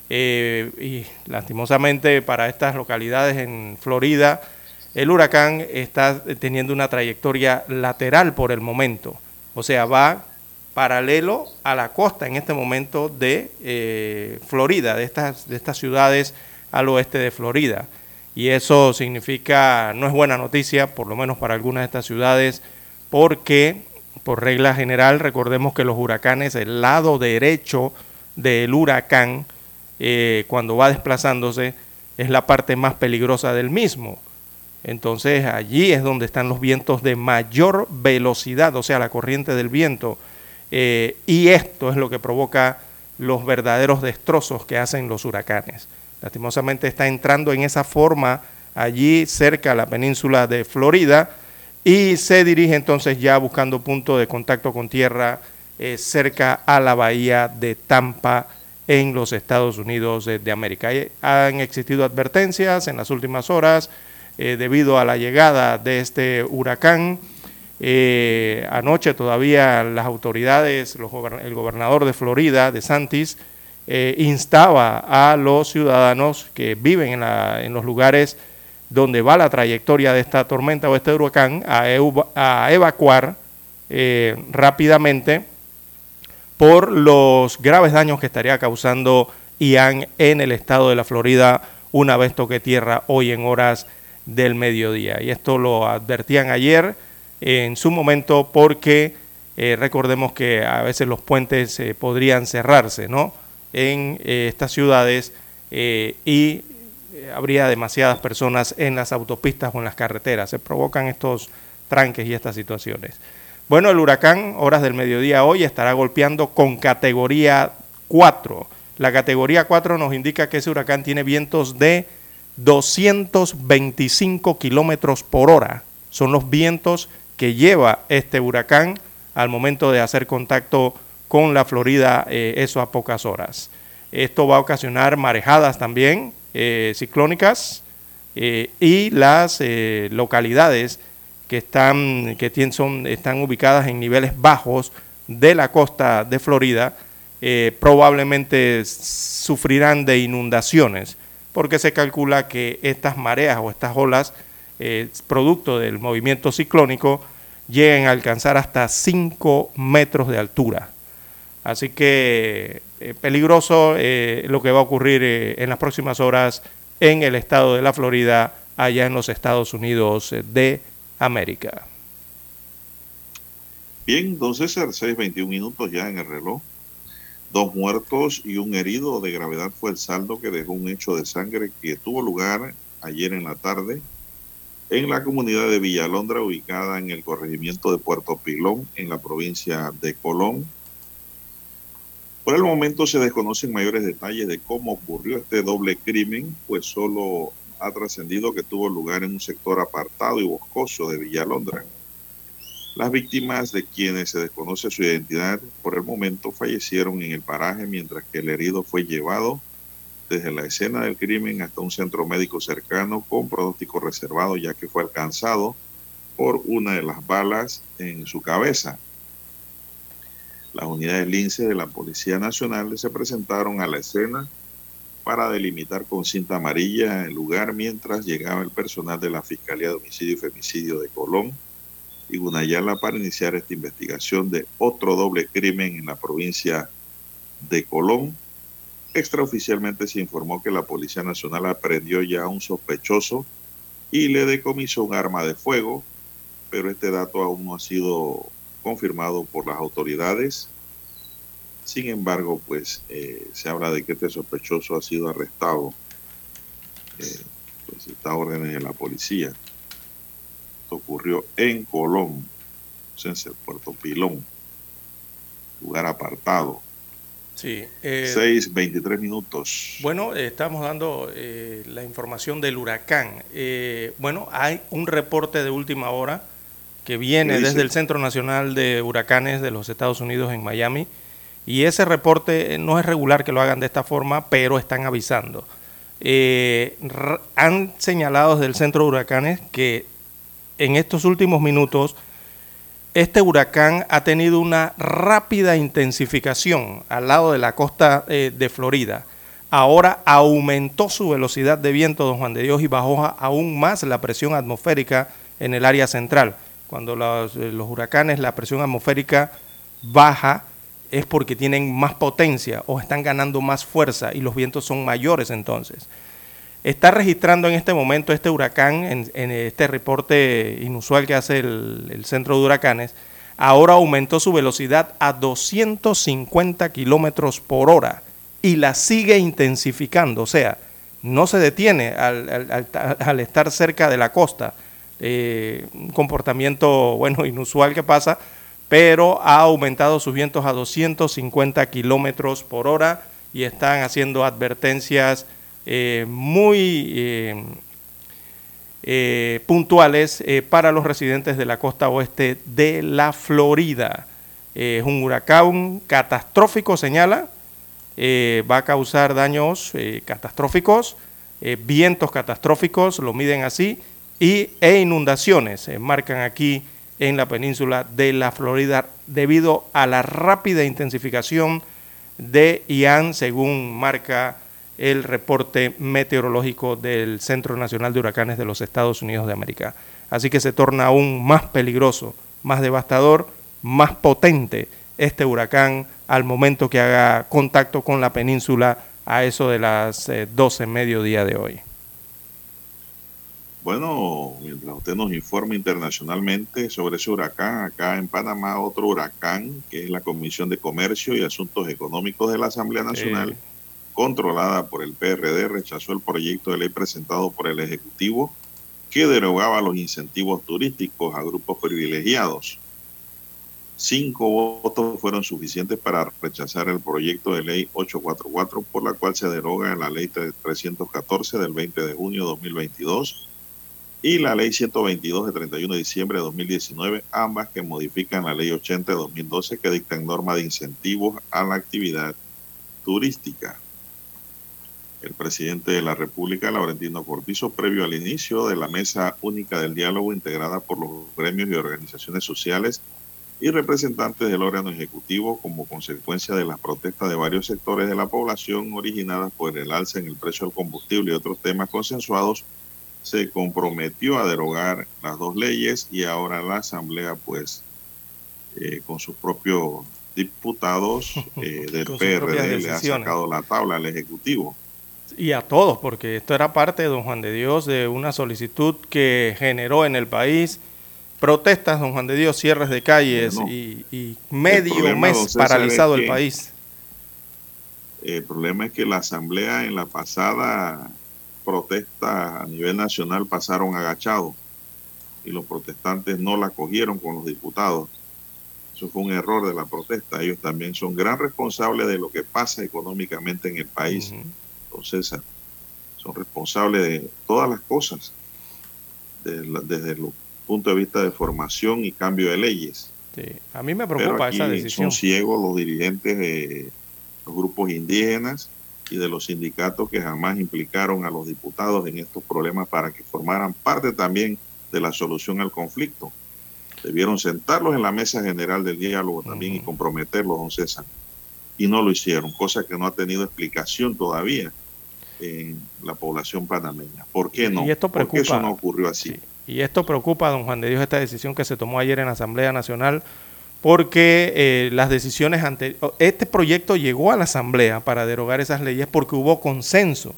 Eh, y lastimosamente para estas localidades en Florida, el huracán está teniendo una trayectoria lateral por el momento, o sea, va paralelo a la costa en este momento de eh, Florida, de estas, de estas ciudades al oeste de Florida. Y eso significa, no es buena noticia, por lo menos para algunas de estas ciudades, porque por regla general recordemos que los huracanes, el lado derecho del huracán, eh, cuando va desplazándose es la parte más peligrosa del mismo. Entonces allí es donde están los vientos de mayor velocidad, o sea, la corriente del viento. Eh, y esto es lo que provoca los verdaderos destrozos que hacen los huracanes. Lastimosamente está entrando en esa forma allí cerca a la península de Florida y se dirige entonces ya buscando punto de contacto con tierra eh, cerca a la bahía de Tampa en los Estados Unidos de, América. han existido advertencias en las últimas horas eh, debido a la llegada de este huracán. Eh, anoche todavía las autoridades, el gobernador de Florida, de Santis, instaba a los ciudadanos que viven en los lugares donde va la trayectoria de esta tormenta o este huracán a, evacuar eh, rápidamente por los graves daños que estaría causando Ian en el estado de la Florida una vez toque tierra hoy en horas del mediodía. Y esto lo advertían ayer en su momento porque eh, recordemos que a veces los puentes eh, podrían cerrarse ¿no? en estas ciudades y eh, habría demasiadas personas en las autopistas o en las carreteras. Se provocan estos tranques y estas situaciones. Bueno, el huracán, horas del mediodía hoy, estará golpeando con categoría 4. La categoría 4 nos indica que ese huracán tiene vientos de 225 kilómetros por hora. Son los vientos que lleva este huracán al momento de hacer contacto con la Florida, eh, eso a pocas horas. Esto va a ocasionar marejadas también, eh, ciclónicas eh, y las eh, localidades que, están, que tienen, son, están ubicadas en niveles bajos de la costa de Florida probablemente sufrirán de inundaciones porque se calcula que estas mareas o estas olas producto del movimiento ciclónico lleguen a alcanzar hasta 5 metros de altura. Así que eh, peligroso eh, lo que va a ocurrir eh, en las próximas horas en el estado de la Florida, allá en los Estados Unidos de América. Bien, don César, 6.21 minutos ya en el reloj. Dos muertos y un herido de gravedad fue el saldo que dejó un hecho de sangre que tuvo lugar ayer en la tarde en la comunidad de Villalondra, ubicada en el corregimiento de Puerto Pilón, en la provincia de Colón. Por el momento se desconocen mayores detalles de cómo ocurrió este doble crimen, pues solo ha trascendido que tuvo lugar en un sector apartado y boscoso de Villalondra. Las víctimas de quienes se desconoce su identidad por el momento fallecieron en el paraje mientras que el herido fue llevado desde la escena del crimen hasta un centro médico cercano con pronóstico reservado ya que fue alcanzado por una de las balas en su cabeza. Las unidades lince de la Policía Nacional se presentaron a la escena para delimitar con cinta amarilla el lugar mientras llegaba el personal de la Fiscalía de Homicidio y Femicidio de Colón y Gunayala para iniciar esta investigación de otro doble crimen en la provincia de Colón. Extraoficialmente se informó que la Policía Nacional aprendió ya a un sospechoso y le decomisó un arma de fuego, pero este dato aún no ha sido confirmado por las autoridades. Sin embargo, pues eh, se habla de que este sospechoso ha sido arrestado. Eh, pues está órdenes de la policía. Esto ocurrió en Colón, en Puerto Pilón, lugar apartado. Sí. Eh, 6.23 minutos. Bueno, estamos dando eh, la información del huracán. bueno, hay un reporte de última hora que viene desde el Centro Nacional de Huracanes de los Estados Unidos en Miami. Y ese reporte eh, no es regular que lo hagan de esta forma, pero están avisando. Eh, han señalado desde el Centro de Huracanes que en estos últimos minutos este huracán ha tenido una rápida intensificación al lado de la costa eh, de Florida. Ahora aumentó su velocidad de viento, don Juan de Dios, y bajó aún más la presión atmosférica en el área central. Cuando los, los huracanes, la presión atmosférica baja, es porque tienen más potencia o están ganando más fuerza y los vientos son mayores entonces. Está registrando en este momento este huracán, en, este reporte inusual que hace el, el, centro de huracanes, ahora aumentó su velocidad a 250 kilómetros por hora y la sigue intensificando, o sea, no se detiene al, al, al estar cerca de la costa eh, un comportamiento, bueno, inusual que pasa, pero ha aumentado sus vientos a 250 kilómetros por hora y están haciendo advertencias eh, muy, eh, eh, puntuales para los residentes de la costa oeste de la Florida. es un huracán catastrófico, señala, va a causar daños catastróficos, vientos catastróficos, lo miden así, y, e inundaciones, marcan aquí en la península de la Florida debido a la rápida intensificación de Ian, según marca el reporte meteorológico del Centro Nacional de Huracanes de los Estados Unidos de América. Así que se torna aún más peligroso, más devastador, más potente este huracán al momento que haga contacto con la península a eso de las 12 eh, mediodía de hoy. Bueno, mientras usted nos informa internacionalmente sobre ese huracán, acá en Panamá otro huracán, que es la Comisión de Comercio y Asuntos Económicos de la Asamblea Nacional, controlada por el PRD, rechazó el proyecto de ley presentado por el Ejecutivo que derogaba los incentivos turísticos a grupos privilegiados. Cinco votos fueron suficientes para rechazar el proyecto de ley 844, por la cual se deroga la ley 314 del 20 de junio de 2022 y la ley 122 de 31 de diciembre de 2019, ambas que modifican la ley 80 de 2012 que dictan norma de incentivos a la actividad turística. El presidente de la República, Laurentino Cortizo, previo al inicio de la Mesa Única del Diálogo integrada por los gremios y organizaciones sociales y representantes del órgano ejecutivo como consecuencia de las protestas de varios sectores de la población originadas por el alza en el precio del combustible y otros temas consensuados, se comprometió a derogar las dos leyes y ahora la Asamblea, pues, eh, con sus propios diputados eh, del PRD, le ha sacado la tabla al Ejecutivo. Y a todos, porque esto era parte, don Juan de Dios, de una solicitud que generó en el país protestas, don Juan de Dios, cierres de calles y, medio mes paralizado el país. El problema es que la Asamblea en la pasada protesta a nivel nacional pasaron agachados y los protestantes no la cogieron con los diputados. Eso fue un error de la protesta. Ellos también son gran responsables de lo que pasa económicamente en el país. César, son responsables de todas las cosas, desde el punto de vista de formación y cambio de leyes. A mí me preocupa esa decisión. Son ciegos los dirigentes de los grupos indígenas y de los sindicatos que jamás implicaron a los diputados en estos problemas para que formaran parte también de la solución al conflicto. Debieron sentarlos en la mesa general del diálogo también y comprometerlos, don César. Y no lo hicieron, cosa que no ha tenido explicación todavía en la población panameña. ¿Por qué no? Y esto preocupa, eso no ocurrió así? Y esto preocupa, don Juan de Dios, esta decisión que se tomó ayer en la Asamblea Nacional, porque eh, las decisiones anteriores, este proyecto llegó a la Asamblea para derogar esas leyes porque hubo consenso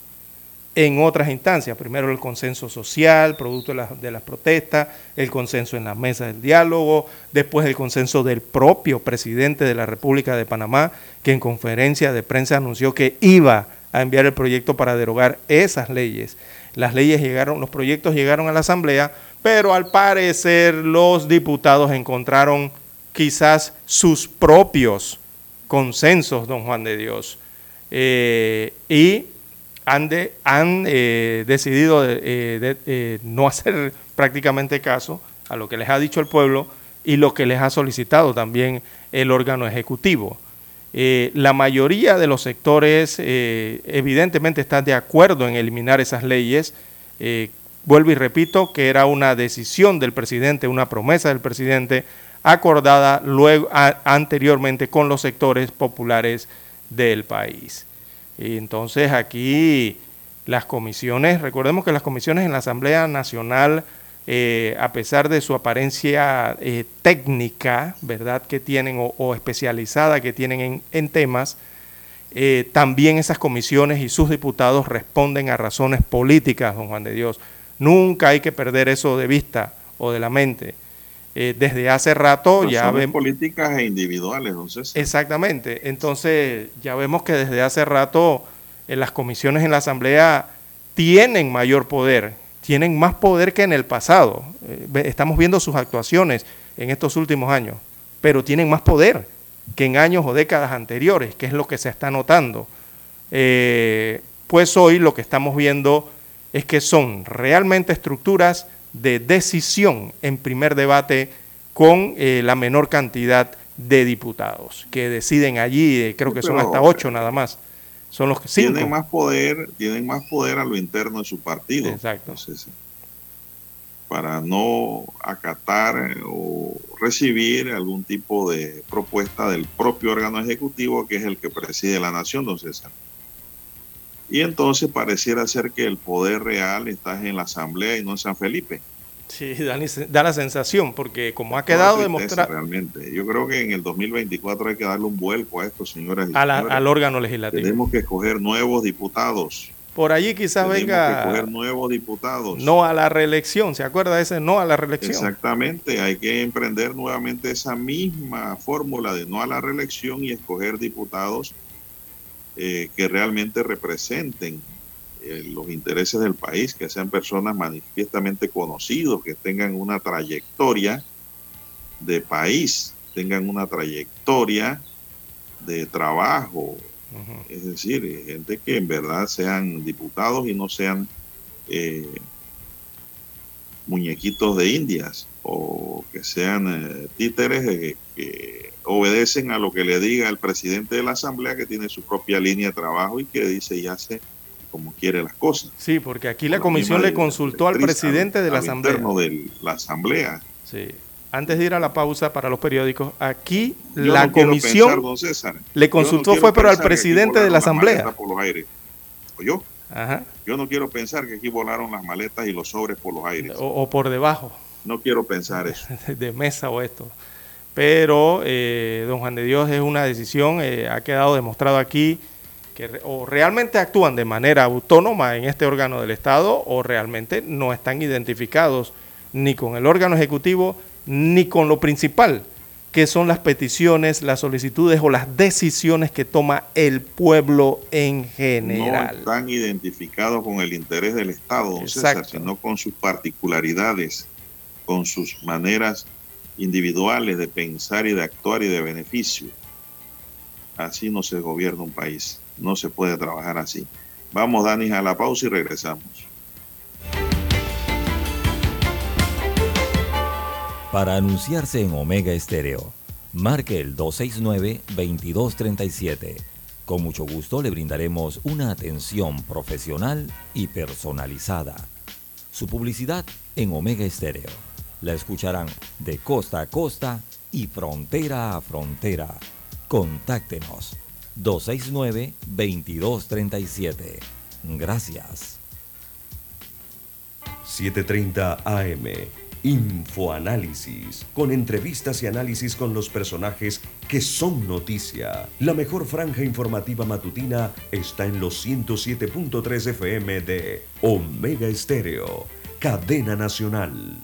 en otras instancias. Primero el consenso social, producto de, de las protestas, el consenso en la mesa del diálogo, después el consenso del propio presidente de la República de Panamá, que en conferencia de prensa anunció que iba a enviar el proyecto para derogar esas leyes. Las leyes llegaron, los proyectos llegaron a la Asamblea, pero al parecer los diputados encontraron quizás sus propios consensos, don Juan de Dios, eh, y han, eh, decidido eh, no hacer prácticamente caso a lo que les ha dicho el pueblo y lo que les ha solicitado también el órgano ejecutivo. La mayoría de los sectores evidentemente están de acuerdo en eliminar esas leyes. Vuelvo y repito que era una decisión del presidente, una promesa del presidente acordada luego, anteriormente con los sectores populares del país. Y entonces aquí las comisiones, recordemos que las comisiones en la Asamblea Nacional eh, a pesar de su apariencia eh, técnica, ¿verdad?, que tienen o, especializada que tienen en, temas, eh, también esas comisiones y sus diputados responden a razones políticas, don Juan de Dios. Nunca hay que perder eso de vista o de la mente. Desde hace rato ya vemos... políticas e individuales, entonces. Exactamente. Entonces ya vemos que desde hace rato las comisiones en la Asamblea tienen mayor poder tienen más poder que en el pasado. Eh, estamos viendo sus actuaciones en estos últimos años, pero tienen más poder que en años o décadas anteriores, que es lo que se está notando. Eh, pues hoy lo que estamos viendo es que son realmente estructuras de decisión en primer debate con eh, la menor cantidad de diputados que deciden allí, eh, creo que son hasta ocho nada más. Son los que tienen más poder, tienen más poder a lo interno de su partido. Exacto. para no acatar o recibir algún tipo de propuesta del propio órgano ejecutivo que es el que preside la nación, don César. Y entonces pareciera ser que el poder real está en la Asamblea y no en San Felipe. Sí, da, la sensación, porque como ha quedado demostrado... Realmente, yo creo que en el 2024 hay que darle un vuelco a esto, señoras y Al órgano legislativo. Tenemos que escoger nuevos diputados. Por allí quizás venga... Que escoger nuevos diputados. No a la reelección, ¿se acuerda de ese no a la reelección? Exactamente, hay que emprender nuevamente esa misma fórmula de no a la reelección y escoger diputados eh, que realmente representen eh, los intereses del país, que sean personas manifiestamente conocidos, que tengan una trayectoria de país, tengan una trayectoria de trabajo, es decir, eh, gente que en verdad sean diputados y no sean muñequitos de indias o que sean títeres que obedecen a lo que le diga el presidente de la Asamblea, que tiene su propia línea de trabajo y que dice y hace como quiere las cosas. Sí, porque aquí la comisión le consultó al presidente de la Asamblea. de la Asamblea. Sí. Antes de ir a la pausa para los periódicos, aquí la comisión le consultó fue pero al presidente de la Asamblea. Por los aires. ¿O yo? Ajá. Yo no quiero pensar que aquí volaron las maletas y los sobres por los aires. O, o por debajo. No quiero pensar eso. de mesa o esto pero eh, don Juan de Dios es una decisión, eh, ha quedado demostrado aquí que o realmente actúan de manera autónoma en este órgano del Estado o realmente no están identificados ni con el órgano ejecutivo ni con lo principal, que son las peticiones, las solicitudes o las decisiones que toma el pueblo en general. No están identificados con el interés del Estado, César, sino con sus particularidades, con sus maneras individuales de pensar y de actuar y de beneficio. Así no se gobierna un país, no se puede trabajar así. Vamos, Dani, a la pausa y regresamos. Para anunciarse en Omega Estéreo, marque el 269-2237. Con mucho gusto le brindaremos una atención profesional y personalizada. Su publicidad en Omega Estéreo la escucharán de costa a costa y frontera a frontera. Contáctenos 269-2237. Gracias. 7.30 AM. Infoanálisis, con entrevistas y análisis con los personajes que son noticia. La mejor franja informativa matutina está en los 107.3 FM de Omega Estéreo, cadena nacional.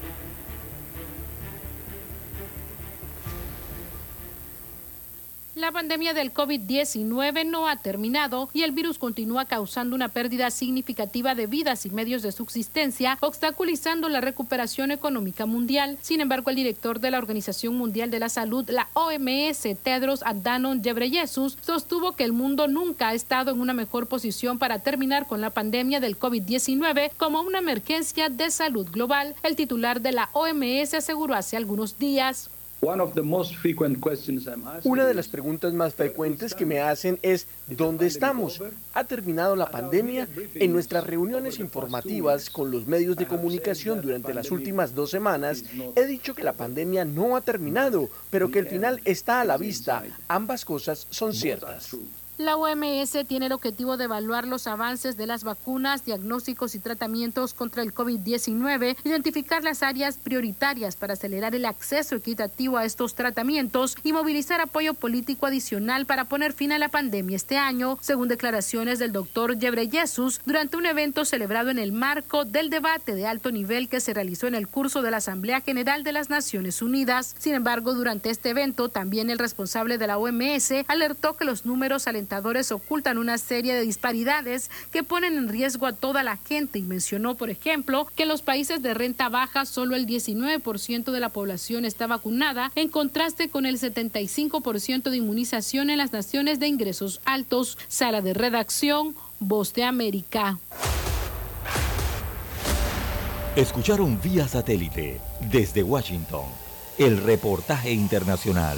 La pandemia del COVID-19 no ha terminado y el virus continúa causando una pérdida significativa de vidas y medios de subsistencia, obstaculizando la recuperación económica mundial. Sin embargo, el director de la Organización Mundial de la Salud, la OMS, Tedros Adhanom Ghebreyesus, sostuvo que el mundo nunca ha estado en una mejor posición para terminar con la pandemia del COVID-19 como una emergencia de salud global. El titular de la OMS aseguró hace algunos días. Una de las preguntas más frecuentes que me hacen es, ¿dónde estamos? ¿Ha terminado la pandemia? En nuestras reuniones informativas con los medios de comunicación durante las últimas dos semanas, he dicho que la pandemia no ha terminado, pero que el final está a la vista. Ambas cosas son ciertas. La OMS tiene el objetivo de evaluar los avances de las vacunas, diagnósticos y tratamientos contra el COVID-19, identificar las áreas prioritarias para acelerar el acceso equitativo a estos tratamientos y movilizar apoyo político adicional para poner fin a la pandemia este año, según declaraciones del doctor Jesús durante un evento celebrado en el marco del debate de alto nivel que se realizó en el curso de la Asamblea General de las Naciones Unidas. Sin embargo, durante este evento, también el responsable de la OMS alertó que los números alentados ocultan una serie de disparidades que ponen en riesgo a toda la gente y mencionó, por ejemplo, que en los países de renta baja solo el 19% de la población está vacunada, en contraste con el 75% de inmunización en las naciones de ingresos altos. Sala de redacción, Voz de América. Escucharon vía satélite desde Washington el reportaje internacional.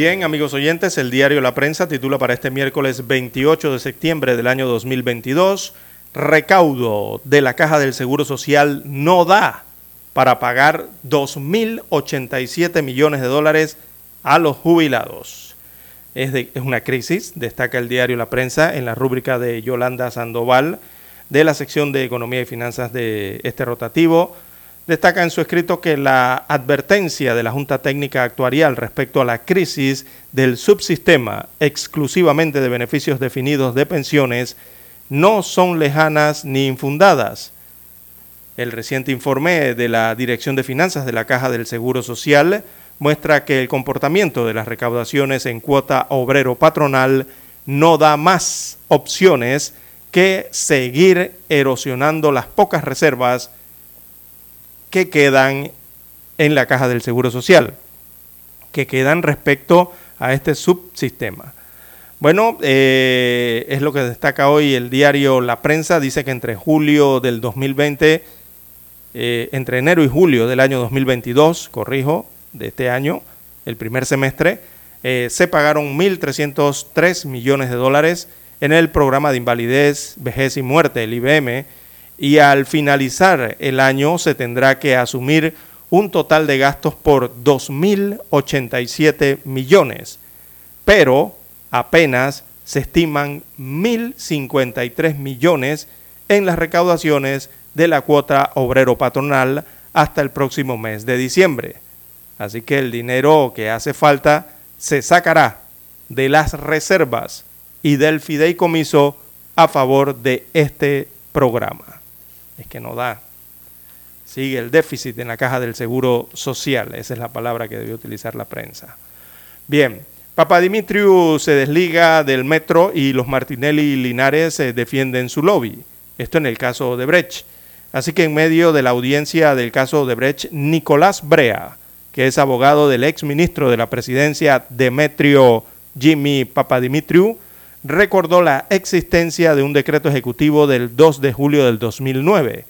Bien, amigos oyentes, el diario La Prensa titula para este miércoles 28 de septiembre del año 2022, recaudo de la Caja del Seguro Social no da para pagar 2.087 millones de dólares a los jubilados. Es, es una crisis, destaca el diario La Prensa en la rúbrica de Yolanda Sandoval de la sección de Economía y Finanzas de este rotativo destaca en su escrito que la advertencia de la Junta Técnica Actuarial respecto a la crisis del subsistema exclusivamente de beneficios definidos de pensiones no son lejanas ni infundadas. El reciente informe de la Dirección de Finanzas de la Caja del Seguro Social muestra que el comportamiento de las recaudaciones en cuota obrero patronal no da más opciones que seguir erosionando las pocas reservas que quedan en la caja del Seguro Social, que quedan respecto a este subsistema. Bueno, eh, es lo que destaca hoy el diario La Prensa, dice que entre julio del 2020, eh, entre enero y julio del año 2022, corrijo, de este año, el primer semestre, eh, se pagaron 1.303 millones de dólares en el programa de invalidez, vejez y muerte, el IBM, y al finalizar el año se tendrá que asumir un total de gastos por 2.087 millones, pero apenas se estiman 1.053 millones en las recaudaciones de la cuota obrero patronal hasta el próximo mes de diciembre. Así que el dinero que hace falta se sacará de las reservas y del fideicomiso a favor de este programa es que no da. Sigue el déficit en la caja del seguro social, esa es la palabra que debió utilizar la prensa. Bien, Papa Dimitriu se desliga del metro y los Martinelli y Linares eh, defienden su lobby. Esto en el caso de Brecht. Así que en medio de la audiencia del caso de Brecht, Nicolás Brea, que es abogado del ex ministro de la presidencia Demetrio Jimmy Papadimitriou, recordó la existencia de un decreto ejecutivo del 2 de julio del 2009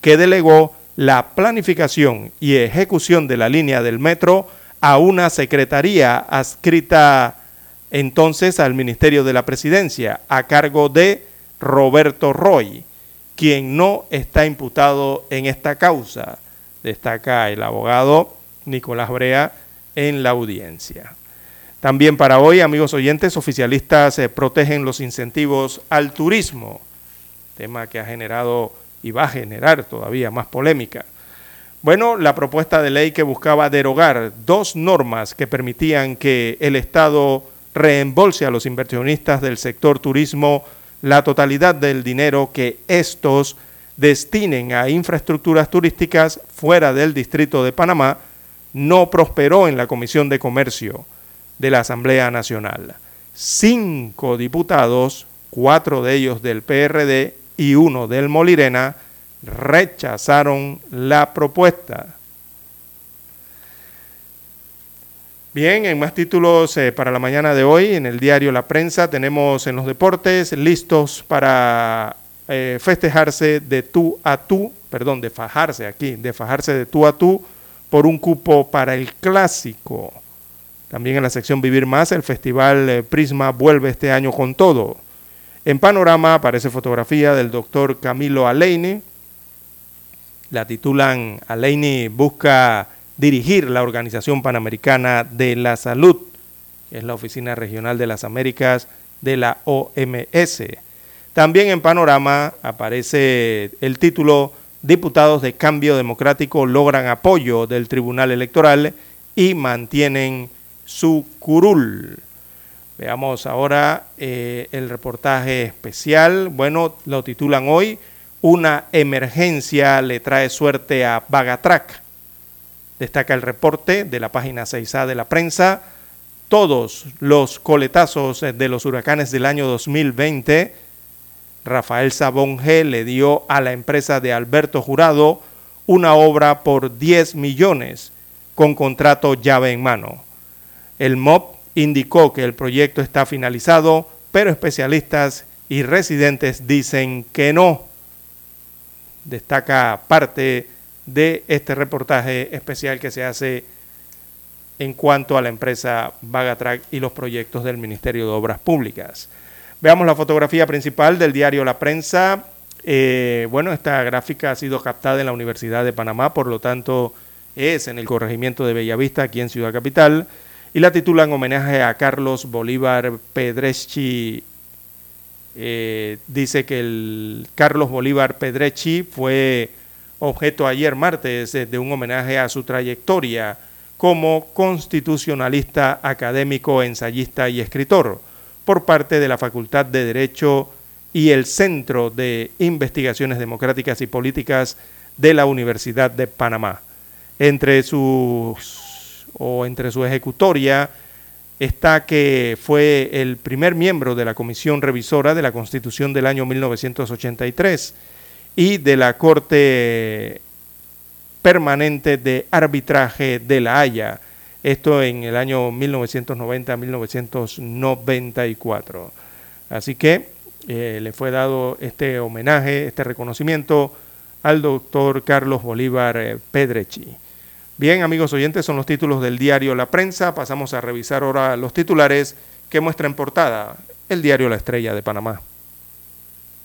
que delegó la planificación y ejecución de la línea del metro a una secretaría adscrita entonces al Ministerio de la Presidencia a cargo de Roberto Roy, quien no está imputado en esta causa, destaca el abogado Nicolás Brea en la audiencia. También para hoy, amigos oyentes, oficialistas eh, protegen los incentivos al turismo, tema que ha generado y va a generar todavía más polémica. Bueno, la propuesta de ley que buscaba derogar dos normas que permitían que el Estado reembolse a los inversionistas del sector turismo la totalidad del dinero que estos destinen a infraestructuras turísticas fuera del Distrito de Panamá, no prosperó en la Comisión de Comercio de la Asamblea Nacional. Cinco diputados, cuatro de ellos del PRD y uno del Molirena, rechazaron la propuesta. Bien, en más títulos eh, para la mañana de hoy, en el diario La Prensa, tenemos en los deportes listos para eh, festejarse de tú a tú, perdón, de fajarse aquí, de fajarse de tú a tú por un cupo para el clásico También en la sección Vivir Más, el Festival eh, Prisma vuelve este año con todo. En Panorama aparece fotografía del doctor Camilo Aleini. La titulan Aleini busca dirigir la Organización Panamericana de la Salud, que es la Oficina Regional de las Américas de la OMS. También en Panorama aparece el título Diputados de Cambio Democrático logran apoyo del Tribunal Electoral y mantienen su curul. Veamos ahora eh, el reportaje especial. Bueno, lo titulan hoy, Una emergencia le trae suerte a Bagatrac. Destaca el reporte de la página 6A de la prensa. Todos los coletazos de los huracanes del año 2020, Rafael Sabón G le dio a la empresa de Alberto Jurado una obra por 10 millones con contrato llave en mano. El MOP indicó que el proyecto está finalizado, pero especialistas y residentes dicen que no. Destaca parte de este reportaje especial que se hace en cuanto a la empresa Vagatrack y los proyectos del Ministerio de Obras Públicas. Veamos la fotografía principal del diario La Prensa. Eh, bueno, esta gráfica ha sido captada en la Universidad de Panamá, por lo tanto es en el corregimiento de Bellavista, aquí en Ciudad Capital y la titulan homenaje a Carlos Bolívar Pedrechi. Eh, dice que el Carlos Bolívar Pedrechi fue objeto ayer martes de un homenaje a su trayectoria como constitucionalista, académico, ensayista y escritor por parte de la Facultad de Derecho y el Centro de Investigaciones Democráticas y Políticas de la Universidad de Panamá. Entre sus o entre su ejecutoria está que fue el primer miembro de la Comisión Revisora de la Constitución del año 1983 y de la Corte Permanente de Arbitraje de la Haya, esto en el año 1990-1994. Así que eh, le fue dado este homenaje, este reconocimiento al doctor Carlos Bolívar eh, Pedrechi. Bien, amigos oyentes, son los títulos del diario La Prensa. Pasamos a revisar ahora los titulares que muestra en portada el diario La Estrella de Panamá.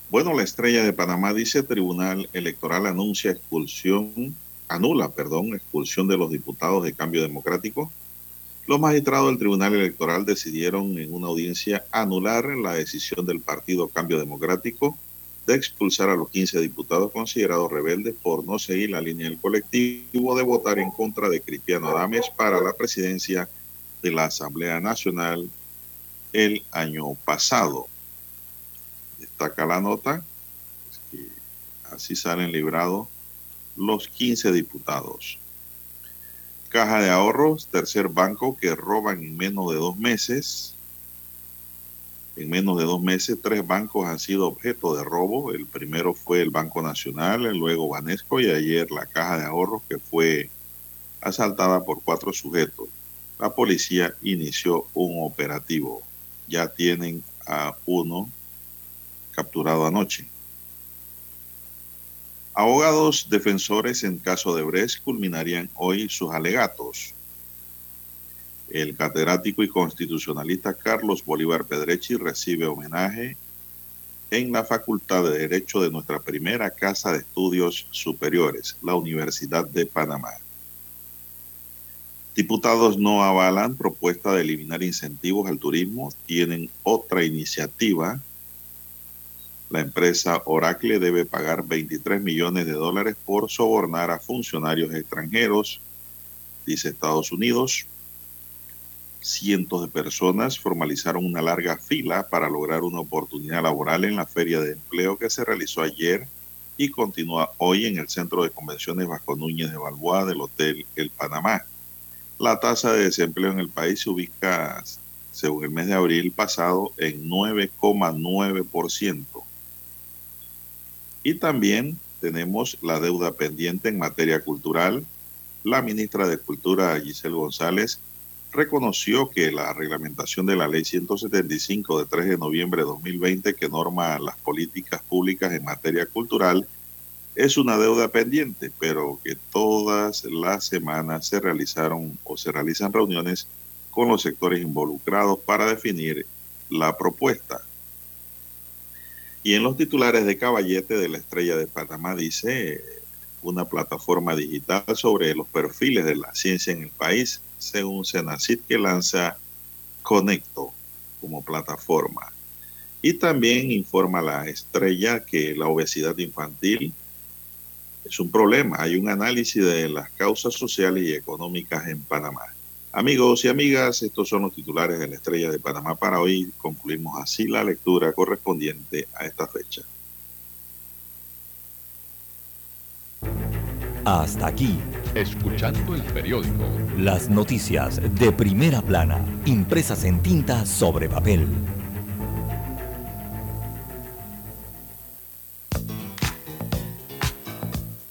Bueno, la Estrella de Panamá dice Tribunal Electoral anuncia expulsión, anula, perdón, expulsión de los diputados de Cambio Democrático. Los magistrados del Tribunal Electoral decidieron en una audiencia anular la decisión del Partido Cambio Democrático de expulsar a los 15 diputados considerados rebeldes por no seguir la línea del colectivo de votar en contra de Cristiano Adames para la presidencia de la Asamblea Nacional el año pasado. Destaca la nota, que así salen librados los 15 diputados. Caja de ahorros, tercer banco que roban en menos de dos meses. En menos de dos meses, tres bancos han sido objeto de robo. El primero fue el Banco Nacional, luego Banesco y ayer la Caja de Ahorros que fue asaltada por cuatro sujetos. La policía inició un operativo. Ya tienen a uno capturado anoche. Abogados defensores en caso de Bres culminarían hoy sus alegatos. El catedrático y constitucionalista Carlos Bolívar Pedrechi recibe homenaje en la Facultad de Derecho de nuestra primera Casa de Estudios Superiores, la Universidad de Panamá. Diputados no avalan propuesta de eliminar incentivos al turismo, tienen otra iniciativa. La empresa Oracle debe pagar 23 millones de dólares por sobornar a funcionarios extranjeros, dice Estados Unidos cientos de personas formalizaron una larga fila para lograr una oportunidad laboral en la feria de empleo que se realizó ayer y continúa hoy en el Centro de Convenciones Vasco Núñez de Balboa del Hotel El Panamá. La tasa de desempleo en el país se ubica, según el mes de abril pasado, en 9,9%. Y también tenemos la deuda pendiente en materia cultural. La ministra de Cultura, Giselle González, reconoció que la reglamentación de la Ley 175 de 3 de noviembre de 2020 que norma las políticas públicas en materia cultural es una deuda pendiente, pero que todas las semanas se realizaron o se realizan reuniones con los sectores involucrados para definir la propuesta. Y en los titulares de Caballete de la Estrella de Panamá dice una plataforma digital sobre los perfiles de la ciencia en el país, según Senacid, que lanza Conecto como plataforma. Y también informa la estrella que la obesidad infantil es un problema. Hay un análisis de las causas sociales y económicas en Panamá. Amigos y amigas, estos son los titulares de la Estrella de Panamá para hoy. Concluimos así la lectura correspondiente a esta fecha. Hasta aquí. Escuchando el periódico. Las noticias de primera plana, impresas en tinta sobre papel.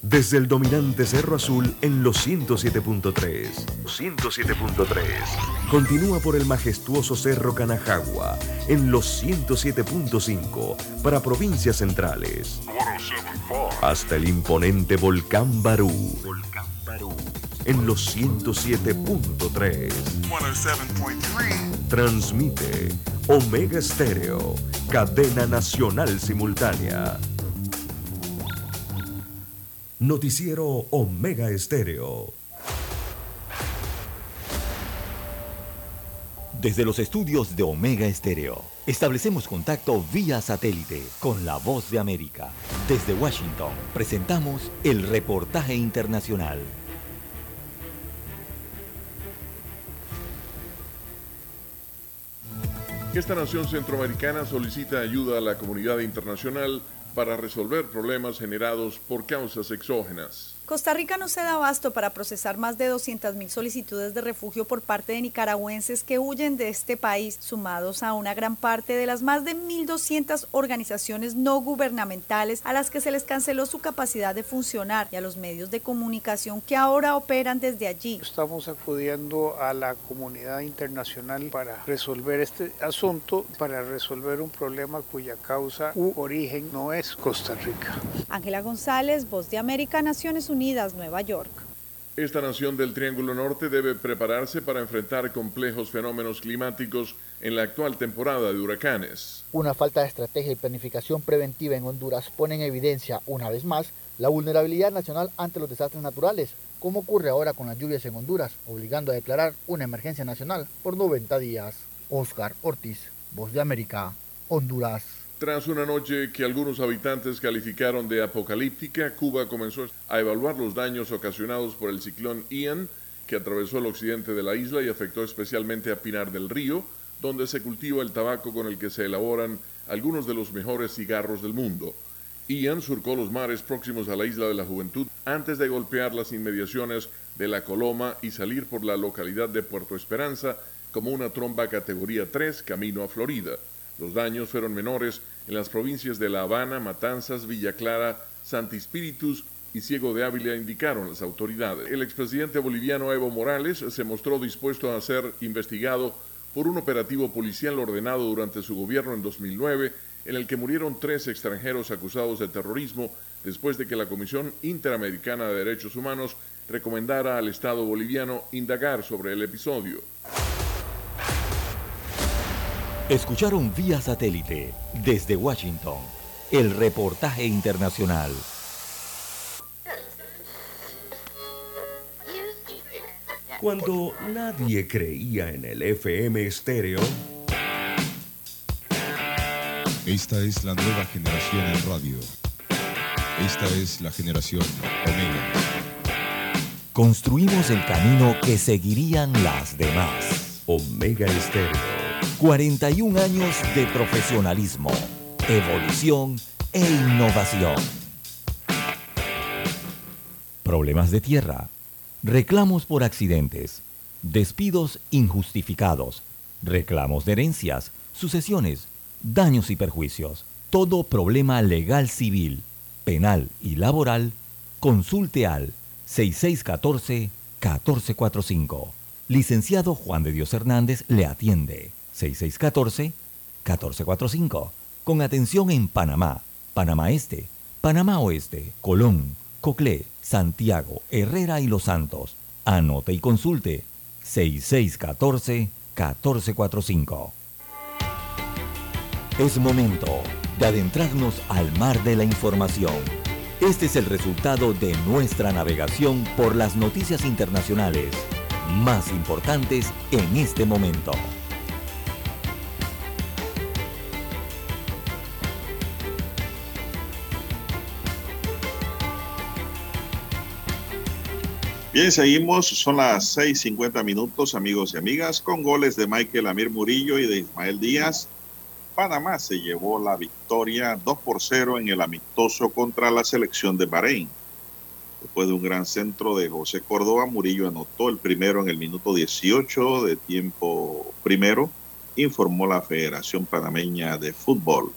Desde el dominante Cerro Azul en los 107.3. 107.3. Continúa por el majestuoso Cerro Canajagua en los 107.5 para provincias centrales. Hasta el imponente Volcán Barú. Volcán En los 107.3. Transmite Omega Estéreo, cadena nacional simultánea. Noticiero Omega Estéreo. Desde los estudios de Omega Estéreo, establecemos contacto vía satélite con la voz de América. Desde Washington, presentamos el reportaje internacional. Esta nación centroamericana solicita ayuda a la comunidad internacional para resolver problemas generados por causas exógenas. Costa Rica no se da abasto para procesar más de 200.000 solicitudes de refugio por parte de nicaragüenses que huyen de este país, sumados a una gran parte de las más de 1.200 organizaciones no gubernamentales a las que se les canceló su capacidad de funcionar y a los medios de comunicación que ahora operan desde allí. Estamos acudiendo a la comunidad internacional para resolver este asunto, para resolver un problema cuya causa u origen no es Costa Rica. Ángela González, Voz de América, Naciones Unidas. Unidas, Nueva York. Esta nación del Triángulo Norte debe prepararse para enfrentar complejos fenómenos climáticos en la actual temporada de huracanes. Una falta de estrategia y planificación preventiva en Honduras pone en evidencia, una vez más, la vulnerabilidad nacional ante los desastres naturales, como ocurre ahora con las lluvias en Honduras, obligando a declarar una emergencia nacional por 90 días. Oscar Ortiz, Voz de América, Honduras. Tras una noche que algunos habitantes calificaron de apocalíptica, Cuba comenzó a evaluar los daños ocasionados por el ciclón Ian, que atravesó el occidente de la isla y afectó especialmente a Pinar del Río, donde se cultiva el tabaco con el que se elaboran algunos de los mejores cigarros del mundo. Ian surcó los mares próximos a la isla de la Juventud antes de golpear las inmediaciones de la Coloma y salir por la localidad de Puerto Esperanza como una tromba categoría 3 camino a Florida. Los daños fueron menores en las provincias de La Habana, Matanzas, Villa Clara, Santi Espíritus y Ciego de Ávila, indicaron las autoridades. El expresidente boliviano Evo Morales se mostró dispuesto a ser investigado por un operativo policial ordenado durante su gobierno en 2009, en el que murieron tres extranjeros acusados de terrorismo después de que la Comisión Interamericana de Derechos Humanos recomendara al Estado boliviano indagar sobre el episodio. Escucharon vía satélite desde Washington el reportaje internacional. Cuando nadie creía en el FM estéreo. Esta es la nueva generación en radio. Esta es la generación Omega. Construimos el camino que seguirían las demás. Omega Estéreo 41 años de profesionalismo, evolución e innovación. Problemas de tierra, reclamos por accidentes, despidos injustificados, reclamos de herencias, sucesiones, daños y perjuicios. Todo problema legal civil, penal y laboral, consulte al 6614-1445. Licenciado Juan de Dios Hernández le atiende. 6614-1445. Con atención en Panamá, Panamá Este, Panamá Oeste, Colón, Coclé, Santiago, Herrera y Los Santos. Anote y consulte 6614-1445. Es momento de adentrarnos al mar de la información. Este es el resultado de nuestra navegación por las noticias internacionales más importantes en este momento. Bien, seguimos. Son las 6:50 minutos, amigos y amigas, con goles de Michael Amir Murillo y de Ismael Díaz. Panamá se llevó la victoria 2 por 0 en el amistoso contra la selección de Bahrein. Después de un gran centro de José Córdoba, Murillo anotó el primero en el minuto 18 de tiempo primero, informó la Federación Panameña de Fútbol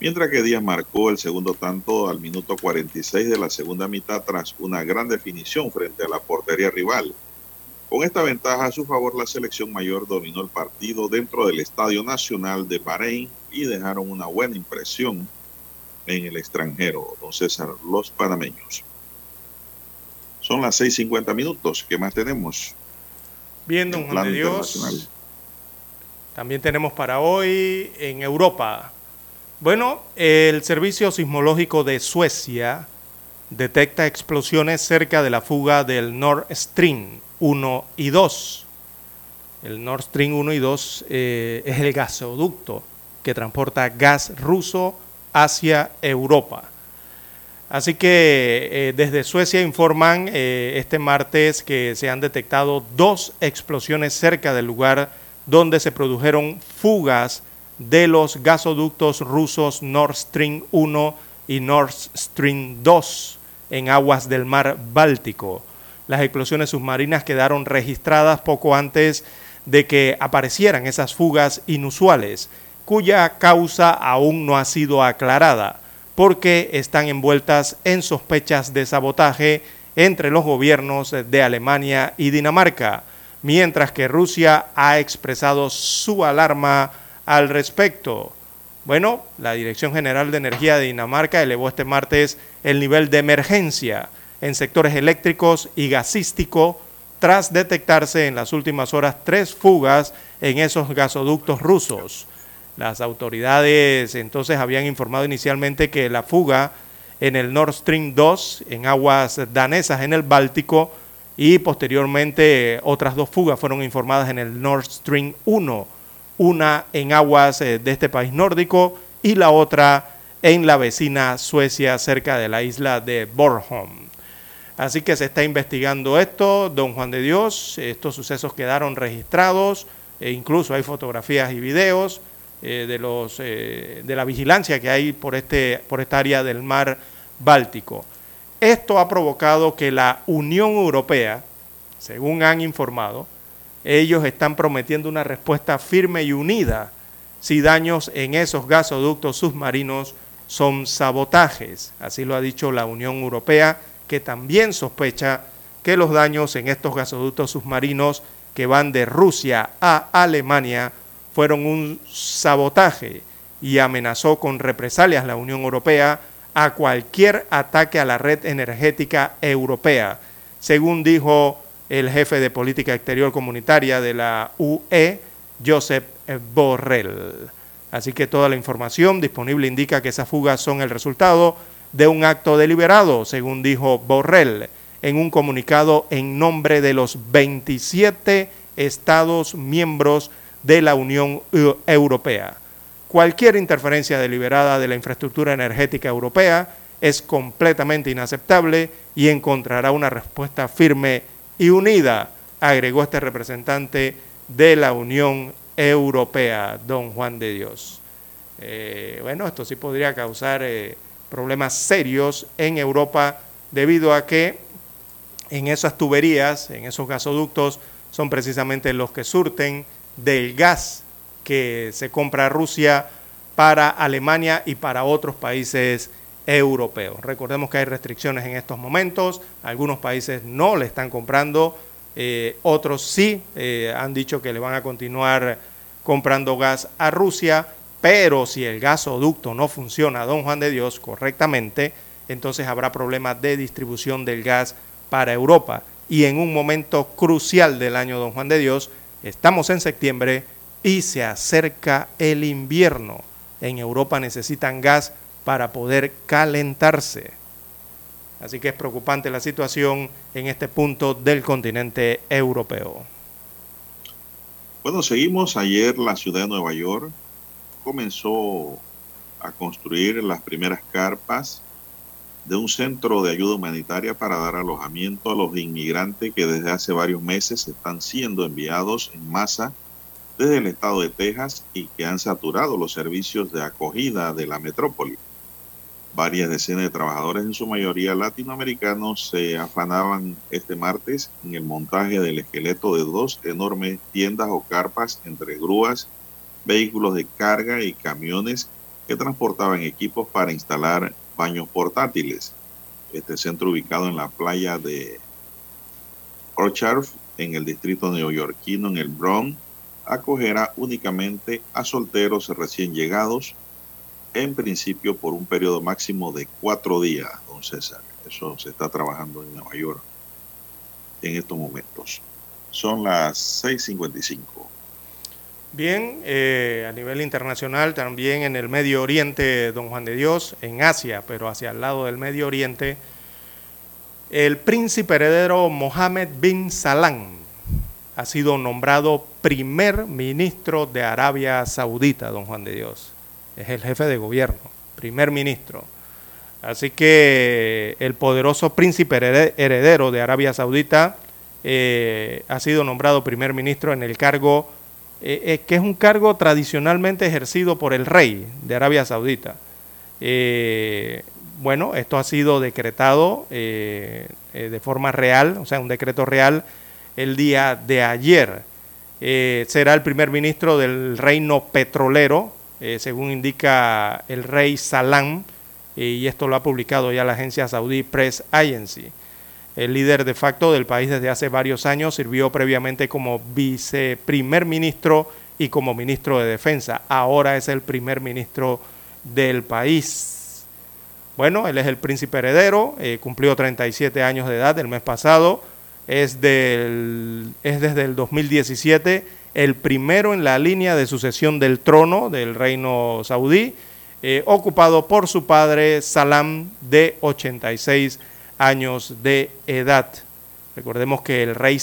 mientras que Díaz marcó el segundo tanto al minuto 46 de la segunda mitad tras una gran definición frente a la portería rival. Con esta ventaja a su favor, la selección mayor dominó el partido dentro del Estadio Nacional de Bahrein y dejaron una buena impresión en el extranjero, don César, los panameños. Son las 6.50 minutos. ¿Qué más tenemos? Bien, don Juan de Dios. También tenemos para hoy en Europa bueno, el Servicio Sismológico de Suecia detecta explosiones cerca de la fuga del Nord Stream 1 y 2. El Nord Stream 1 y 2 eh, es el gasoducto que transporta gas ruso hacia Europa. Así que eh, desde Suecia informan eh, este martes que se han detectado dos explosiones cerca del lugar donde se produjeron fugas de los gasoductos rusos Nord Stream 1 y Nord Stream 2 en aguas del mar Báltico. Las explosiones submarinas quedaron registradas poco antes de que aparecieran esas fugas inusuales, cuya causa aún no ha sido aclarada, porque están envueltas en sospechas de sabotaje entre los gobiernos de Alemania y Dinamarca, mientras que Rusia ha expresado su alarma al respecto. Bueno, la Dirección General de Energía de Dinamarca elevó este martes el nivel de emergencia en sectores eléctricos y gasístico tras detectarse en las últimas horas tres fugas en esos gasoductos rusos. Las autoridades entonces habían informado inicialmente que la fuga en el Nord Stream 2 en aguas danesas en el Báltico y posteriormente otras dos fugas fueron informadas en el Nord Stream 1 una en aguas eh, de este país nórdico y la otra en la vecina Suecia cerca de la isla de Bornholm. Así que se está investigando esto, don Juan de Dios, estos sucesos quedaron registrados, e incluso hay fotografías y videos eh, de, los, eh, de la vigilancia que hay por, este, por esta área del mar Báltico. Esto ha provocado que la Unión Europea, según han informado, ellos están prometiendo una respuesta firme y unida si daños en esos gasoductos submarinos son sabotajes. Así lo ha dicho la Unión Europea, que también sospecha que los daños en estos gasoductos submarinos que van de Rusia a Alemania fueron un sabotaje y amenazó con represalias la Unión Europea a cualquier ataque a la red energética europea, según dijo el jefe de política exterior comunitaria de la UE, Josep Borrell. Así que toda la información disponible indica que esas fugas son el resultado de un acto deliberado, según dijo Borrell en un comunicado en nombre de los 27 Estados miembros de la Unión Europea. Cualquier interferencia deliberada de la infraestructura energética europea es completamente inaceptable y encontrará una respuesta firme y unida, agregó este representante de la Unión Europea, don Juan de Dios. Eh, bueno, esto sí podría causar eh, problemas serios en Europa debido a que en esas tuberías, en esos gasoductos, son precisamente los que surten del gas que se compra Rusia para Alemania y para otros países europeo. Recordemos que hay restricciones en estos momentos, algunos países no le están comprando, eh, otros sí eh, han dicho que le van a continuar comprando gas a Rusia, pero si el gasoducto no funciona, don Juan de Dios, correctamente, entonces habrá problemas de distribución del gas para Europa. y en un momento crucial del año Don Juan de Dios. Estamos en septiembre y se acerca el invierno. En Europa necesitan gas para poder calentarse. Así que es preocupante la situación en este punto del continente europeo. Bueno, seguimos. Ayer la ciudad de Nueva York comenzó a construir las primeras carpas de un centro de ayuda humanitaria para dar alojamiento a los inmigrantes que desde hace varios meses están siendo enviados en masa desde el estado de Texas y que han saturado los servicios de acogida de la metrópoli. Varias decenas de trabajadores, en su mayoría latinoamericanos, se afanaban este martes en el montaje del esqueleto de dos enormes tiendas o carpas entre grúas, vehículos de carga y camiones que transportaban equipos para instalar baños portátiles. Este centro ubicado en la playa de Orchard, en el distrito neoyorquino, en el Bronx, acogerá únicamente a solteros recién llegados, en principio por un periodo máximo de cuatro días, don César. Eso se está trabajando en Nueva York en estos momentos. Son las 6.55. Bien, eh, a nivel internacional, también en el Medio Oriente, don Juan de Dios, en Asia, pero hacia el lado del Medio Oriente, el príncipe heredero Mohammed bin Salman ha sido nombrado primer ministro de Arabia Saudita, don Juan de Dios. Es el jefe de gobierno, primer ministro. Así que el poderoso príncipe heredero de Arabia Saudita eh, ha sido nombrado primer ministro en el cargo eh, eh, que es un cargo tradicionalmente ejercido por el rey de Arabia Saudita. Bueno, esto ha sido decretado de forma real, o sea, un decreto real el día de ayer. será el primer ministro del reino petrolero, según indica el rey Salam, y esto lo ha publicado ya la agencia Saudi Press Agency. El líder de facto del país desde hace varios años sirvió previamente como viceprimer ministro y como ministro de defensa. Ahora es el primer ministro del país. Bueno, él es el príncipe heredero, eh, cumplió 37 años de edad el mes pasado, es, del, es desde el 2017 el primero en la línea de sucesión del trono del reino saudí, eh, ocupado por su padre Salam de 86 años de edad. Recordemos que el rey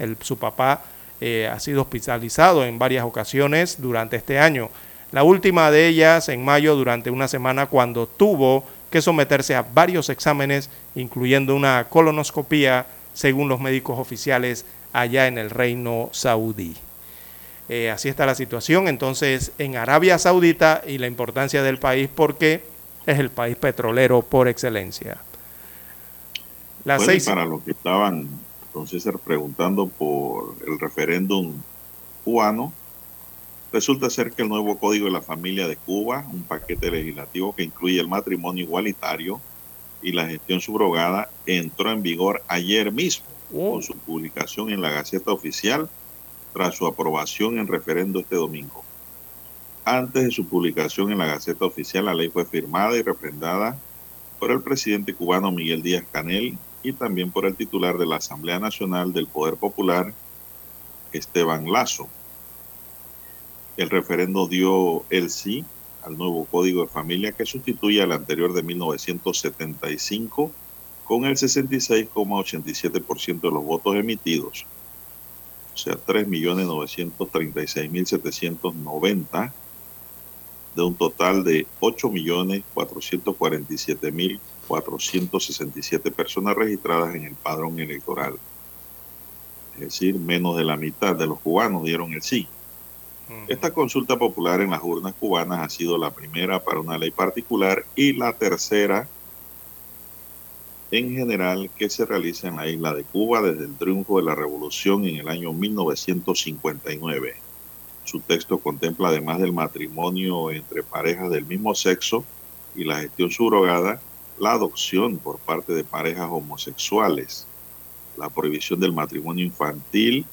el, su papá, eh, ha sido hospitalizado en varias ocasiones durante este año. La última de ellas en mayo durante una semana cuando tuvo que someterse a varios exámenes, incluyendo una colonoscopía, según los médicos oficiales allá en el reino saudí. Eh, así está la situación entonces en Arabia Saudita y la importancia del país porque es el país petrolero por excelencia para los que estaban, entonces preguntando por el referéndum cubano, resulta ser que el nuevo Código de la Familia de Cuba, un paquete legislativo que incluye el matrimonio igualitario y la gestión subrogada, entró en vigor ayer mismo con oh. su publicación en la Gaceta Oficial tras su aprobación en referendo este domingo. Antes de su publicación en la Gaceta Oficial, la ley fue firmada y refrendada por el presidente cubano Miguel Díaz Canel y también por el titular de la Asamblea Nacional del Poder Popular, Esteban Lazo. El referendo dio el sí al nuevo Código de Familia que sustituye al anterior de 1975 con el 66,87% de los votos emitidos, o sea, 3.936.790 de un total de 8.447.000 467 personas registradas en el padrón electoral. Es decir, menos de la mitad de los cubanos dieron el sí. Esta consulta popular en las urnas cubanas ha sido la primera para una ley particular y la tercera en general que se realiza en la isla de Cuba desde el triunfo de la revolución en el año 1959. Su texto contempla además del matrimonio entre parejas del mismo sexo y la gestión subrogada, la adopción por parte de parejas homosexuales, la prohibición del matrimonio infantil,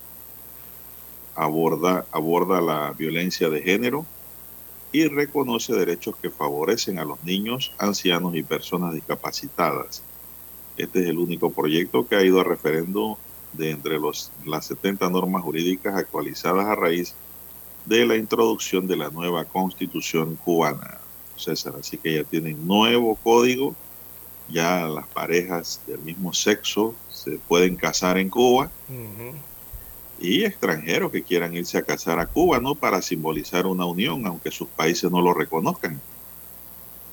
aborda, aborda la violencia de género y reconoce derechos que favorecen a los niños, ancianos y personas discapacitadas. Este es el único proyecto que ha ido a referendo de entre los, las 70 normas jurídicas actualizadas a raíz de la introducción de la nueva constitución cubana. César, así que ya tienen nuevo código, ya las parejas del mismo sexo se pueden casar en Cuba y extranjeros que quieran irse a casar a Cuba, ¿no? Para simbolizar una unión, aunque sus países no lo reconozcan.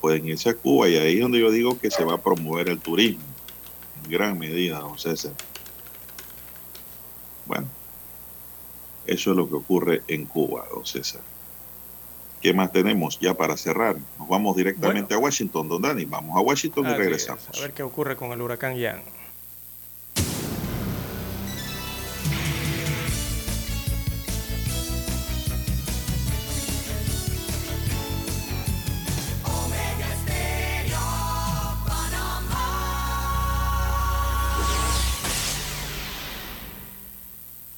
Pueden irse a Cuba y ahí es donde yo digo que se va a promover el turismo, gran medida, don César. Bueno, eso es lo que ocurre en Cuba, don César. ¿Qué más tenemos ya para cerrar? Nos vamos directamente a Washington, don Dani. Vamos a Washington y regresamos. a ver qué ocurre con el huracán Ian.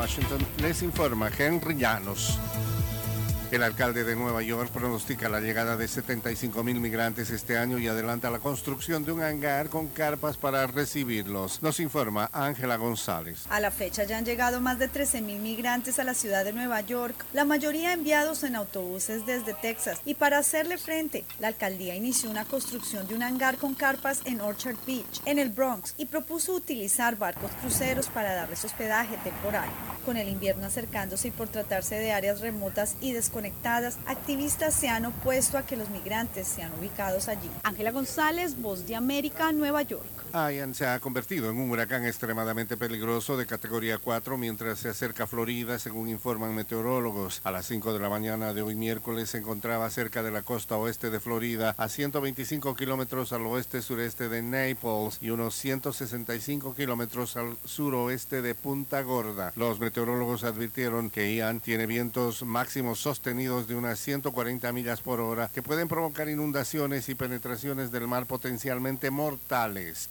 Washington les informa Henry Llanos. El alcalde de Nueva York pronostica la llegada de 75 mil migrantes este año y adelanta la construcción de un hangar con carpas para recibirlos. Nos informa Ángela González. A la fecha ya han llegado más de 13 mil migrantes a la ciudad de Nueva York, la mayoría enviados en autobuses desde Texas. Y para hacerle frente, la alcaldía inició una construcción de un hangar con carpas en Orchard Beach, en el Bronx, y propuso utilizar barcos cruceros para darles hospedaje temporal. Con el invierno acercándose y por tratarse de áreas remotas y desconectadas, conectadas, activistas se han opuesto a que los migrantes sean ubicados allí. Ángela González, Voz de América, Nueva York. Ian se ha convertido en un huracán extremadamente peligroso de categoría 4 mientras se acerca a Florida, según informan meteorólogos. A las 5 de la mañana de hoy miércoles se encontraba cerca de la costa oeste de Florida, a 125 kilómetros al oeste-sureste de Naples y unos 165 kilómetros al suroeste de Punta Gorda. Los meteorólogos advirtieron que Ian tiene vientos máximos sostenidos de unas 140 millas por hora que pueden provocar inundaciones y penetraciones del mar potencialmente mortales.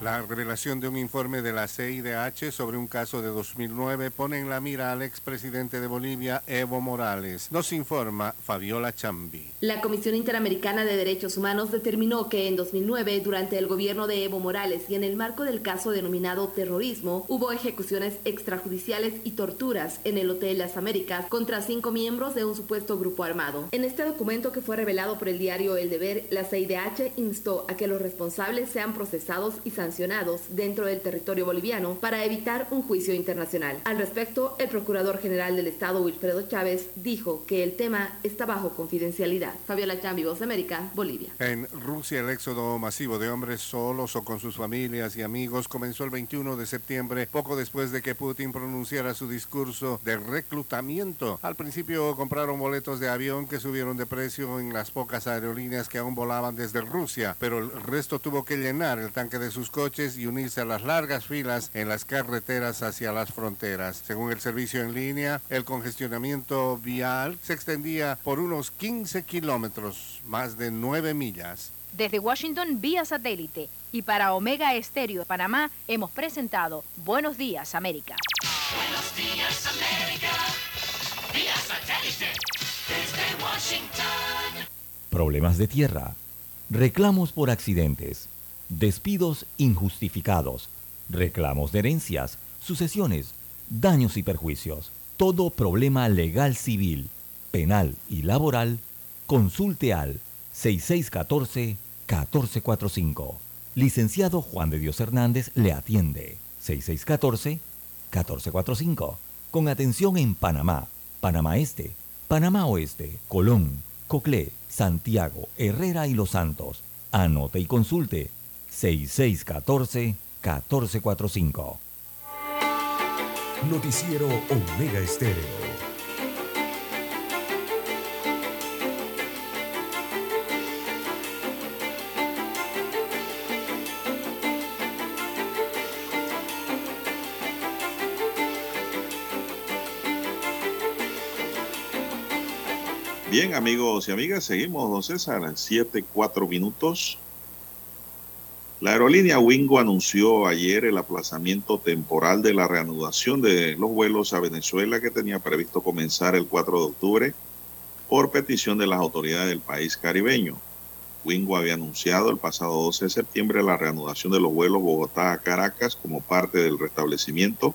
La revelación de un informe de la CIDH sobre un caso de 2009 pone en la mira al expresidente de Bolivia, Evo Morales. Nos informa Fabiola Chambi. La Comisión Interamericana de Derechos Humanos determinó que en 2009, durante el gobierno de Evo Morales y en el marco del caso denominado terrorismo, hubo ejecuciones extrajudiciales y torturas en el Hotel Las Américas contra cinco miembros de un supuesto grupo armado. En este documento que fue revelado por el diario El Deber, la CIDH instó a que los responsables sean procesados y sancionados dentro del territorio boliviano para evitar un juicio internacional. Al respecto, el Procurador General del Estado, Wilfredo Chávez, dijo que el tema está bajo confidencialidad. Fabiola Chambi, Voz América, Bolivia. En Rusia, el éxodo masivo de hombres solos o con sus familias y amigos comenzó el 21 de septiembre, poco después de que Putin pronunciara su discurso de reclutamiento. Al principio compraron boletos de avión que subieron de precio en las pocas aerolíneas que aún volaban desde Rusia, pero el resto tuvo que llenar el tanque de sus coches y unirse a las largas filas en las carreteras hacia las fronteras. Según el servicio en línea, el congestionamiento vial se extendía por unos 15 kilómetros, más de 9 millas. Desde Washington vía satélite y para Omega Estéreo de Panamá hemos presentado Buenos Días América. Buenos días América, vía satélite desde Washington. Problemas de tierra, reclamos por accidentes despidos injustificados, reclamos de herencias, sucesiones, daños y perjuicios. Todo problema legal civil, penal y laboral, consulte al 6614-1445. Licenciado Juan de Dios Hernández le atiende. 6614-1445. Con atención en Panamá, Panamá Este, Panamá Oeste, Colón, Coclé, Santiago, Herrera y Los Santos. Anote y consulte 6614-1445. Noticiero Omega Estéreo. Bien, amigos y amigas, seguimos, don César, 7, 4 minutos. La aerolínea Wingo anunció ayer el aplazamiento temporal de la reanudación de los vuelos a Venezuela que tenía previsto comenzar el 4 de octubre por petición de las autoridades del país caribeño. Wingo había anunciado el pasado 12 de septiembre la reanudación de los vuelos Bogotá a Caracas como parte del restablecimiento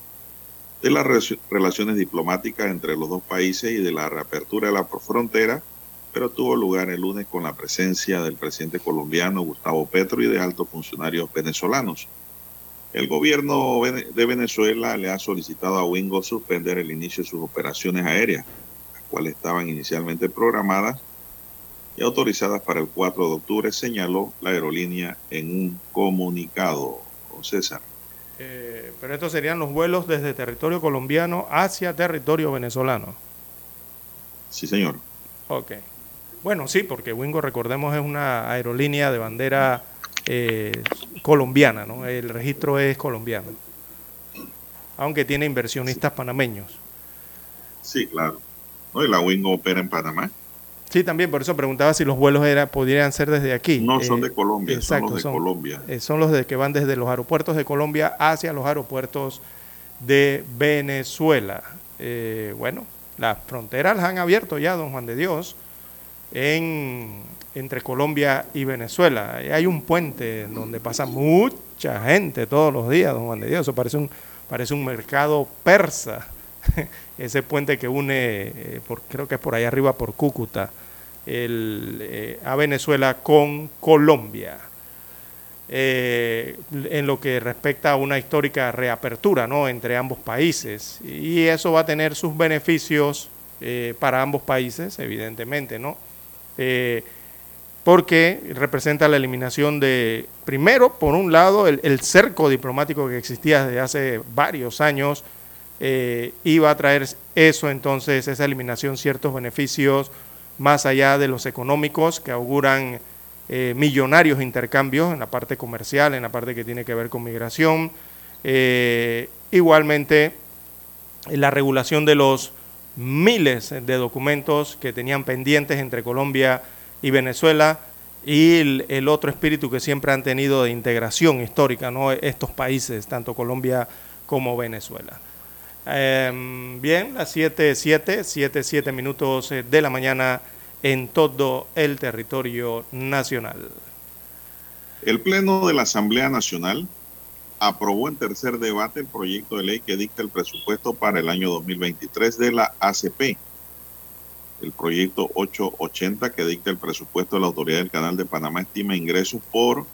de las relaciones diplomáticas entre los dos países y de la reapertura de la frontera, pero tuvo lugar el lunes con la presencia del presidente colombiano Gustavo Petro y de altos funcionarios venezolanos. El gobierno de Venezuela le ha solicitado a Wingo suspender el inicio de sus operaciones aéreas, las cuales estaban inicialmente programadas y autorizadas para el 4 de octubre, señaló la aerolínea en un comunicado. César. Eh, pero estos serían los vuelos desde territorio colombiano hacia territorio venezolano. Sí, señor. Ok. Bueno, sí, porque Wingo, recordemos, es una aerolínea de bandera eh, colombiana, ¿no? El registro es colombiano. Aunque tiene inversionistas panameños. Sí, claro. ¿No? Y la Wingo opera en Panamá. Sí, también, por eso preguntaba si los vuelos era, podrían ser desde aquí. No, son de Colombia, son los de Colombia. Eh, son los de, que van desde los aeropuertos de Colombia hacia los aeropuertos de Venezuela. Eh, bueno, las fronteras las han abierto ya, don Juan de Dios, en, entre Colombia y Venezuela. Hay un puente donde pasa mucha gente todos los días, don Juan de Dios. Eso parece un, parece un mercado persa ese puente que une, eh, creo que es por ahí arriba, por Cúcuta, eh, a Venezuela con Colombia. Eh, en lo que respecta a una histórica reapertura ¿no? entre ambos países. Y eso va a tener sus beneficios para ambos países, evidentemente, ¿no? Porque representa la eliminación de, primero, por un lado, el, el cerco diplomático que existía desde hace varios años eh, iba a traer eso entonces, esa eliminación, ciertos beneficios más allá de los económicos que auguran eh, millonarios intercambios en la parte comercial, en la parte que tiene que ver con migración. Eh, igualmente, la regulación de los miles de documentos que tenían pendientes entre Colombia y Venezuela y el, otro espíritu que siempre han tenido de integración histórica, ¿no? estos países, tanto Colombia como Venezuela. Eh, bien, las 7, 7, 7, 7 minutos eh, de la mañana en todo el territorio nacional. El Pleno de la Asamblea Nacional aprobó en tercer debate el proyecto de ley que dicta el presupuesto para el año 2023 de la ACP. El proyecto 880 que dicta el presupuesto de la Autoridad del Canal de Panamá estima ingresos por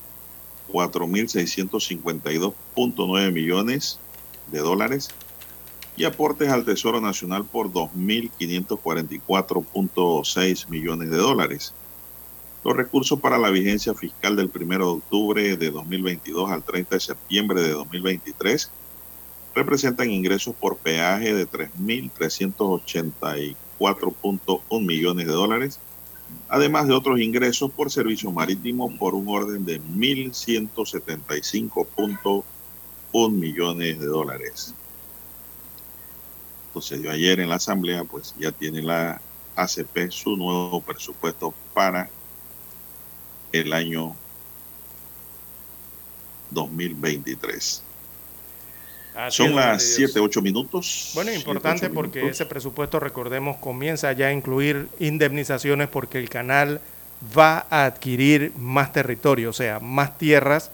4.652.9 millones de dólares y aportes al Tesoro Nacional por 2.544.6 millones de dólares. Los recursos para la vigencia fiscal del 1 de octubre de 2022 al 30 de septiembre de 2023 representan ingresos por peaje de 3.384.1 millones de dólares, además de otros ingresos por servicios marítimos por un orden de 1.175.1 millones de dólares. Sucedió ayer en la Asamblea, pues ya tiene la ACP su nuevo presupuesto para el año 2023. Son las 7, 8 minutos. Bueno, importante porque ese presupuesto, recordemos, comienza ya a incluir indemnizaciones porque el canal va a adquirir más territorio, o sea, más tierras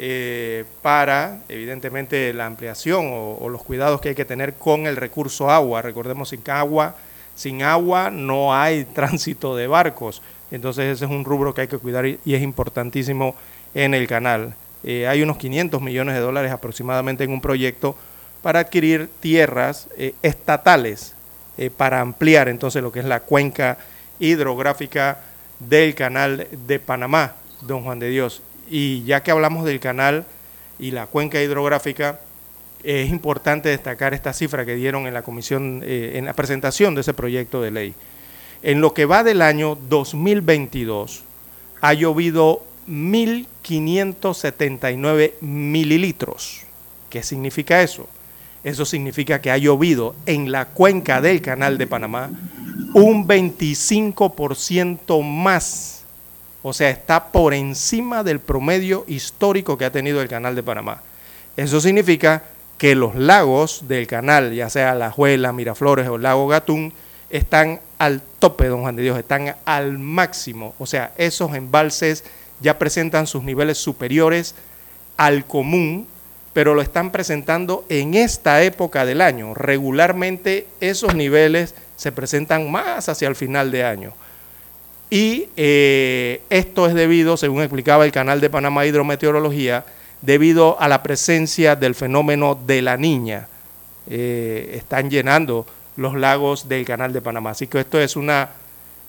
eh, para, evidentemente, la ampliación o, los cuidados que hay que tener con el recurso agua. Recordemos, sin agua, sin agua no hay tránsito de barcos. Entonces ese es un rubro que hay que cuidar y, es importantísimo en el canal. Eh, hay unos 500 millones de dólares aproximadamente en un proyecto para adquirir tierras eh, estatales para ampliar entonces lo que es la cuenca hidrográfica del canal de Panamá, don Juan de Dios. Y ya que hablamos del canal y la cuenca hidrográfica, es importante destacar esta cifra que dieron en la comisión, eh, en la presentación de ese proyecto de ley. En lo que va del año 2022, ha llovido 1.579 mililitros. ¿Qué significa eso? Eso significa que ha llovido en la cuenca del canal de Panamá un 25% más. O sea, está por encima del promedio histórico que ha tenido el canal de Panamá. Eso significa que los lagos del canal, ya sea La Juela, Miraflores o el lago Gatún, están al tope, don Juan de Dios, están al máximo. O sea, esos embalses ya presentan sus niveles superiores al común, pero lo están presentando en esta época del año. Regularmente esos niveles se presentan más hacia el final de año. Y eh, esto es debido, según explicaba el canal de Panamá Hidrometeorología, debido a la presencia del fenómeno de la niña. Eh, están llenando los lagos del canal de Panamá. Así que esto es una,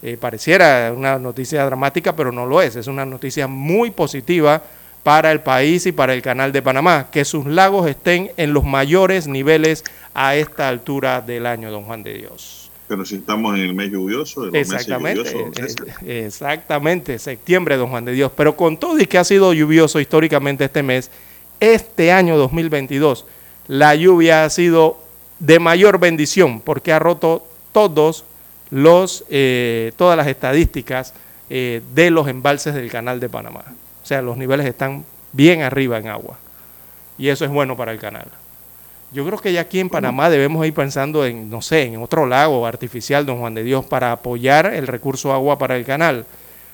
eh, pareciera una noticia dramática, pero no lo es. Es una noticia muy positiva para el país y para el canal de Panamá, que sus lagos estén en los mayores niveles a esta altura del año, don Juan de Dios. Pero si estamos en el mes lluvioso, de los exactamente, meses lluviosos, exactamente, septiembre, don Juan de Dios. Pero con todo y que ha sido lluvioso históricamente este mes, este año 2022, la lluvia ha sido de mayor bendición porque ha roto todos los, eh, todas las estadísticas eh, de los embalses del canal de Panamá. O sea, los niveles están bien arriba en agua. Y eso es bueno para el canal. Yo creo que ya aquí en Panamá debemos ir pensando en, no sé, en otro lago artificial, don Juan de Dios, para apoyar el recurso agua para el canal.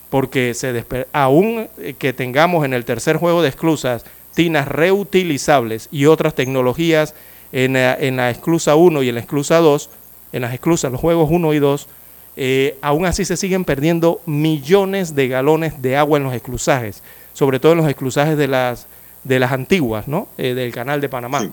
Porque se aún eh, que tengamos en el tercer juego de esclusas tinas reutilizables y otras tecnologías en la, en la esclusa 1 y en la esclusa 2, en las esclusas, los juegos 1 y 2, eh, aún así se siguen perdiendo millones de galones de agua en los esclusajes, sobre todo en los esclusajes de las, de las antiguas, ¿no? Eh, del canal de Panamá.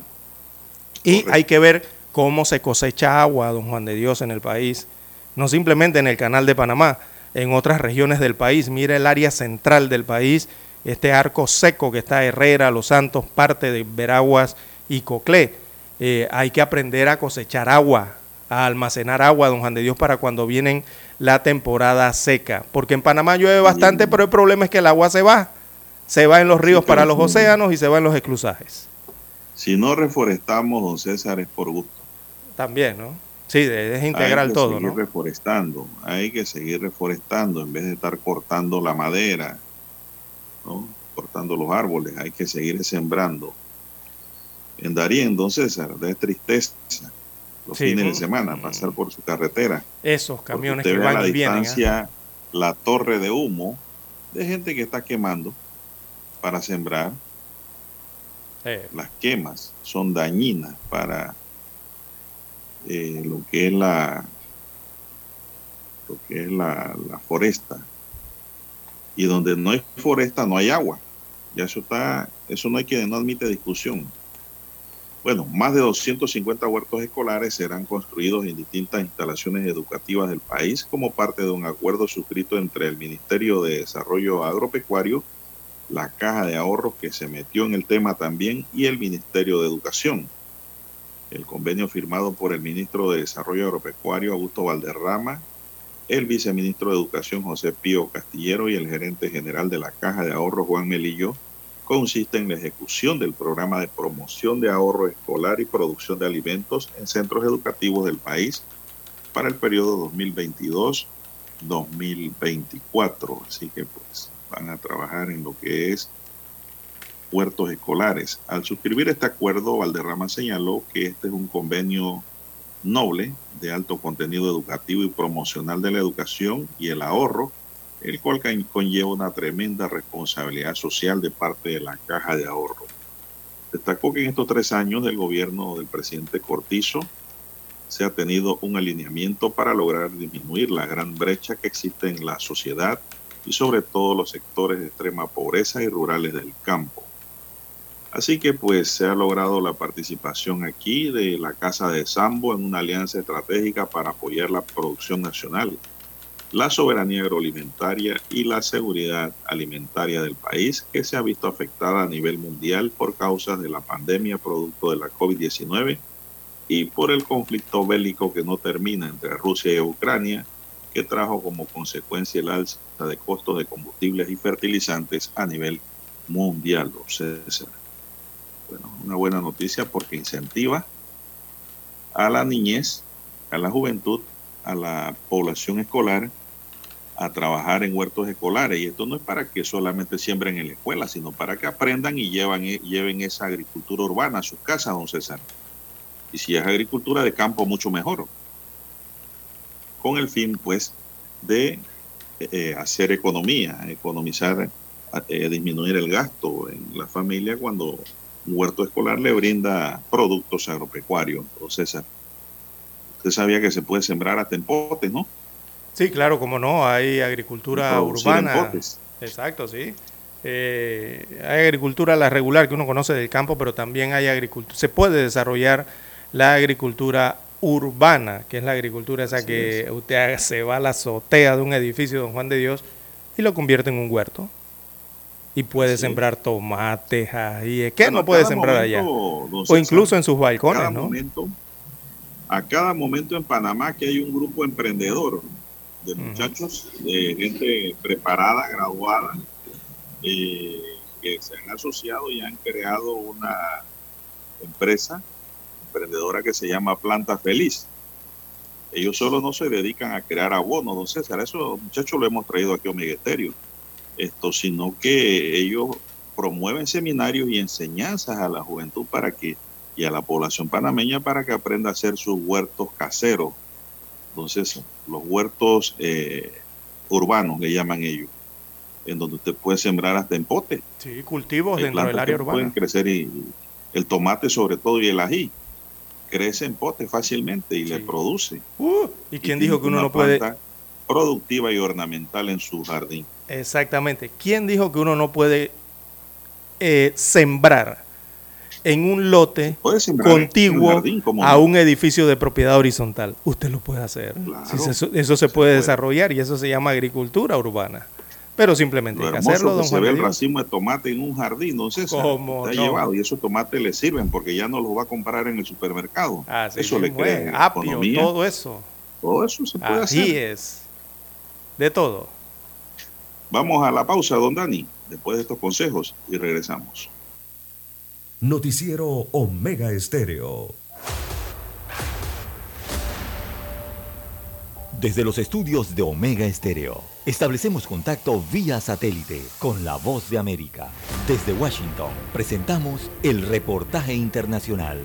Y hay que ver cómo se cosecha agua, don Juan de Dios, en el país, no simplemente en el canal de Panamá, en otras regiones del país. Mira el área central del país, este arco seco que está Herrera, Los Santos, parte de Veraguas y Coclé. Eh, hay que aprender a cosechar agua, a almacenar agua, don Juan de Dios, para cuando vienen la temporada seca. Porque en Panamá llueve bastante, pero el problema es que el agua se va. Se va en los ríos para los océanos y se va en los esclusajes. Si no reforestamos, don César, es por gusto. También, ¿no? Sí, es integral hay que todo, seguir ¿no? reforestando, hay que seguir reforestando en vez de estar cortando la madera, ¿no? cortando los árboles, hay que seguir sembrando. En Darien, don César, de tristeza los Sí, fines de semana, pasar por su carretera. Esos camiones que ve a van la y vienen. ¿ah? distancia la torre de humo de gente que está quemando para sembrar. Eh, Las quemas son dañinas para eh, lo que es la lo que es la, la foresta. Y donde no hay foresta no hay agua. Ya eso está, eso no hay que no admite discusión. Bueno, más de 250 huertos escolares serán construidos en distintas instalaciones educativas del país como parte de un acuerdo suscrito entre el Ministerio de Desarrollo Agropecuario, la Caja de Ahorros que se metió en el tema también y el Ministerio de Educación. El convenio firmado por el ministro de Desarrollo Agropecuario, Augusto Valderrama, el viceministro de Educación, José Pío Castillero, y el gerente general de la Caja de Ahorros, Juan Melillo, consiste en la ejecución del programa de promoción de ahorro escolar y producción de alimentos en centros educativos del país para el periodo 2022-2024. Así que pues van a trabajar en lo que es huertos escolares. Al suscribir este acuerdo, Valderrama señaló que este es un convenio noble de alto contenido educativo y promocional de la educación y el ahorro, el cual con- conlleva una tremenda responsabilidad social de parte de la caja de ahorro. Destacó que en estos tres años del gobierno del presidente Cortizo se ha tenido un alineamiento para lograr disminuir la gran brecha que existe en la sociedad y sobre todo los sectores de extrema pobreza y rurales del campo. Así que pues se ha logrado la participación aquí de la Casa de Sambo en una alianza estratégica para apoyar la producción nacional, la soberanía agroalimentaria y la seguridad alimentaria del país que se ha visto afectada a nivel mundial por causas de la pandemia producto de la COVID-19 y por el conflicto bélico que no termina entre Rusia y Ucrania, que trajo como consecuencia el alza de costos de combustibles y fertilizantes a nivel mundial. César. Bueno, una buena noticia porque incentiva a la niñez, a la juventud, a la población escolar a trabajar en huertos escolares. Y esto no es para que solamente siembren en la escuela, sino para que aprendan y llevan, lleven esa agricultura urbana a sus casas, don César. Y si es agricultura de campo, mucho mejor. Con el fin, pues, de eh, hacer economía, economizar, eh, disminuir el gasto en la familia cuando un huerto escolar le brinda productos agropecuarios, don César. Usted sabía que se puede sembrar hasta en potes, ¿no? Sí, claro, como no, hay agricultura urbana. Exacto, sí. Eh, hay agricultura la regular que uno conoce del campo, pero también hay agricultura. Se puede desarrollar la agricultura urbana, que es la agricultura esa que usted se va a la azotea de un edificio Don Juan de Dios y lo convierte en un huerto. Y puede sembrar tomates, ajíes, ¿qué Bueno, no puede sembrar momento, allá? O incluso en sus balcones, ¿no? momento- a cada momento en Panamá que hay un grupo emprendedor de muchachos, de gente preparada, graduada, eh, que se han asociado y han creado una empresa emprendedora que se llama Planta Feliz. Ellos solo no se dedican a crear abonos, don César, eso muchachos lo hemos traído aquí a Omega. Esto, sino que ellos promueven seminarios y enseñanzas a la juventud para que y a la población panameña para que aprenda a hacer sus huertos caseros. Entonces, los huertos eh, urbanos le llaman ellos, en donde usted puede sembrar hasta en pote. Sí, cultivos Hay dentro del área que urbana. Pueden crecer y el tomate sobre todo y el ají crece en pote fácilmente y le produce. Uh, ¿Y quién dijo que uno no puede? planta productiva y ornamental en su jardín. Exactamente. ¿Quién dijo que uno no puede eh, sembrar en un lote contiguo jardín, ¿cómo a un edificio de propiedad horizontal? Usted lo puede hacer. Eso, eso se puede desarrollar y eso se llama agricultura urbana. Pero simplemente Lo hay que hacerlo, que don se Juan ve de el racimo de tomate en un jardín, entonces ¿Cómo está no? llevado y esos tomates le sirven porque ya no los va a comprar en el supermercado. Así eso le crea es. Apio, economía. todo eso. Todo eso se puede Así hacer. es. De todo. Vamos a la pausa, don Dani, después de estos consejos y regresamos. Noticiero Omega Estéreo. Desde los estudios de Omega Estéreo, establecemos contacto vía satélite con la voz de América. Desde Washington, presentamos el reportaje internacional.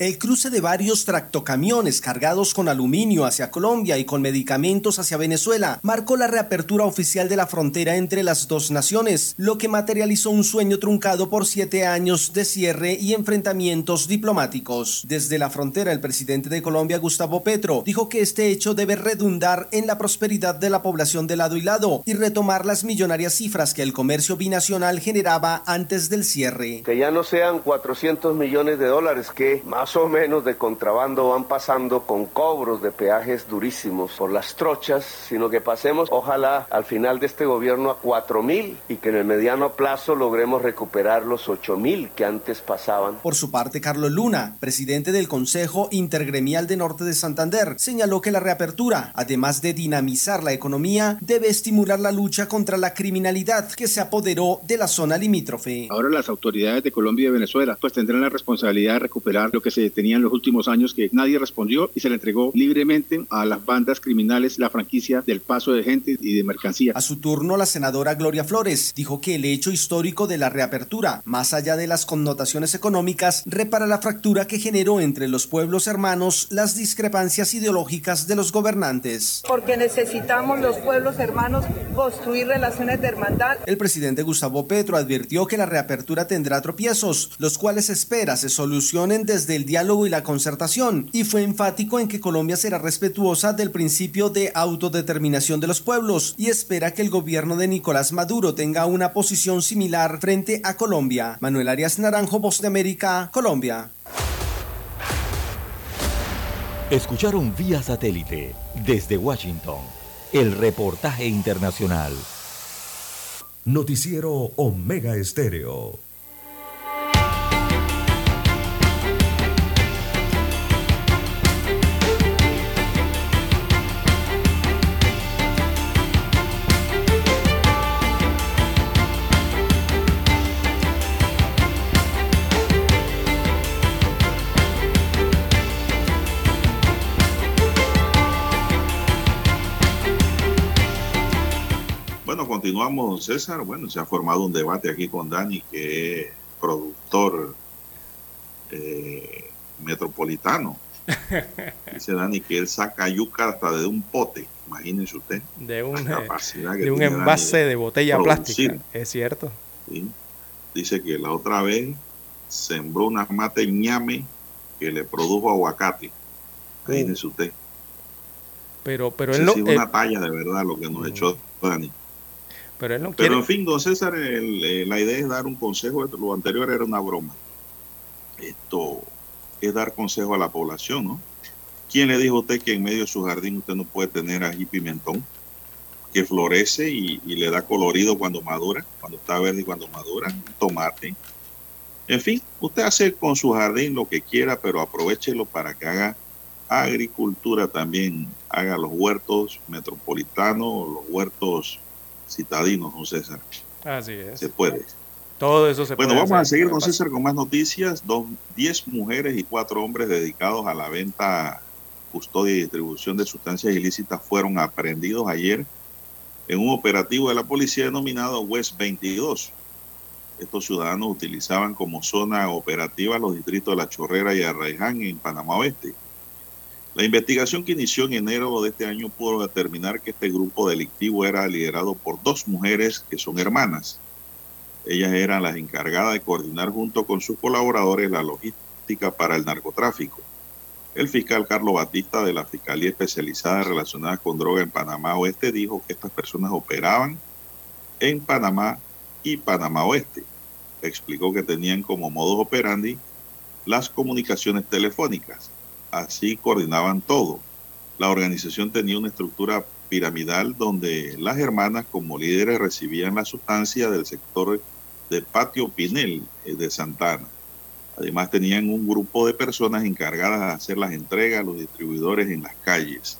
El cruce de varios tractocamiones cargados con aluminio hacia Colombia y con medicamentos hacia Venezuela marcó la reapertura oficial de la frontera entre las dos naciones, lo que materializó un sueño truncado por siete años de cierre y enfrentamientos diplomáticos. Desde la frontera, el presidente de Colombia, Gustavo Petro, dijo que este hecho debe redundar en la prosperidad de la población de lado y lado y retomar las millonarias cifras que el comercio binacional generaba antes del cierre. que ya no sean 400 millones de dólares que más o menos de contrabando van pasando con cobros de peajes durísimos por las trochas, sino que pasemos ojalá al final de este gobierno a 4 mil y que en el mediano plazo logremos recuperar los 8 mil que antes pasaban. Por su parte, Carlos Luna, presidente del Consejo Intergremial de Norte de Santander, señaló que la reapertura, además de dinamizar la economía, debe estimular la lucha contra la criminalidad que se apoderó de la zona limítrofe. Ahora las autoridades de Colombia y de Venezuela pues tendrán la responsabilidad de recuperar lo que se tenía en los últimos años que nadie respondió y se le entregó libremente a las bandas criminales la franquicia del paso de gente y de mercancía. A su turno, la senadora Gloria Flores dijo que el hecho histórico de la reapertura, más allá de las connotaciones económicas, repara la fractura que generó entre los pueblos hermanos las discrepancias ideológicas de los gobernantes. porque necesitamos los pueblos hermanos construir relaciones de hermandad. El presidente Gustavo Petro advirtió que la reapertura tendrá tropiezos, los cuales espera se solucionen desde el diálogo y la concertación, y fue enfático en que Colombia será respetuosa del principio de autodeterminación de los pueblos y espera que el gobierno de Nicolás Maduro tenga una posición similar frente a Colombia. Manuel Arias Naranjo, Voz de América, Colombia. Escucharon vía satélite desde Washington el reportaje internacional. Noticiero Omega Estéreo. Continuamos, don César. Bueno, se ha formado un debate aquí con Dani, que es productor eh, metropolitano. Dice Dani que él saca yuca hasta de un pote, imagínense usted. De un, eh, capacidad que de un Dani envase de botella producir. plástica. Es cierto. ¿sí? Dice que la otra vez sembró una mata ñame que le produjo aguacate. Imagínense usted. Pero, pero él no, sí, eh, una talla de verdad lo que nos echó Dani. Pero él no Pero quiere. en fin, don César, el- eh, la idea es dar un consejo. Lo anterior era una broma. Esto es dar consejo a la población, ¿no? ¿Quién le dijo a usted que en medio de su jardín usted no puede tener ají pimentón? Que florece y, y le da colorido cuando madura, cuando está verde y cuando madura, tomate. En fin, usted hace con su jardín lo que quiera, pero aprovechelo para que haga agricultura también, haga los huertos metropolitanos, los huertos citadinos, don César. Así es. Se puede. Todo eso se Bueno, puede vamos a seguir, don César, con más noticias. Dos, diez mujeres y cuatro hombres dedicados a la venta, custodia y distribución de sustancias ilícitas fueron aprehendidos ayer en un operativo de la policía denominado West 22. Estos ciudadanos utilizaban como zona operativa los distritos de La Chorrera y Arraiján en Panamá Oeste. La investigación que inició en enero de este año pudo determinar que este grupo delictivo era liderado por dos mujeres que son hermanas. Ellas eran las encargadas de coordinar junto con sus colaboradores la logística para el narcotráfico. El fiscal Carlos Batista de la Fiscalía Especializada relacionada con droga en Panamá Oeste dijo que estas personas operaban en Panamá y Panamá Oeste. Explicó que tenían como modus operandi las comunicaciones telefónicas. Así coordinaban todo. La organización tenía una estructura piramidal donde las hermanas como líderes recibían la sustancia del sector de Patio Pinel eh, de Santana. Además tenían un grupo de personas encargadas de hacer las entregas a los distribuidores en las calles.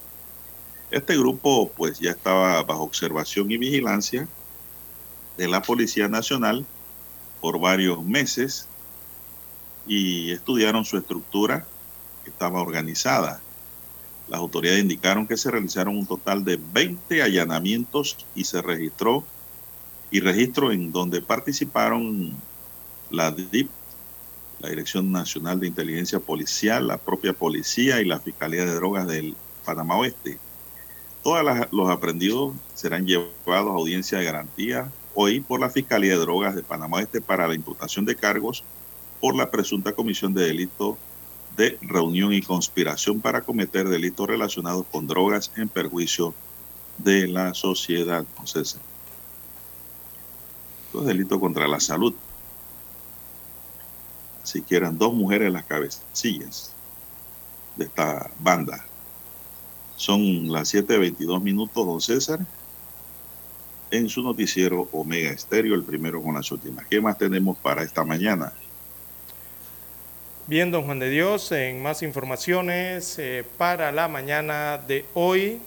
Este grupo pues ya estaba bajo observación y vigilancia de la Policía Nacional por varios meses y estudiaron su estructura estaba organizada. Las autoridades indicaron que se realizaron un total de 20 allanamientos y se registró y registro en donde participaron la DIP, la Dirección Nacional de Inteligencia Policial, la propia policía y la Fiscalía de Drogas del Panamá Oeste. Todos los aprendidos serán llevados a audiencia de garantía hoy por la Fiscalía de Drogas de Panamá Oeste para la imputación de cargos por la presunta comisión de delito de reunión y conspiración para cometer delitos relacionados con drogas en perjuicio de la sociedad. Entonces, los delitos contra la salud. Así que eran dos mujeres las cabecillas de esta banda. Son las 7.22 minutos, don César, en su noticiero Omega Estéreo, el primero con las últimas. ¿Qué más tenemos para esta mañana? Bien, don Juan de Dios, en más informaciones eh, para la mañana de hoy.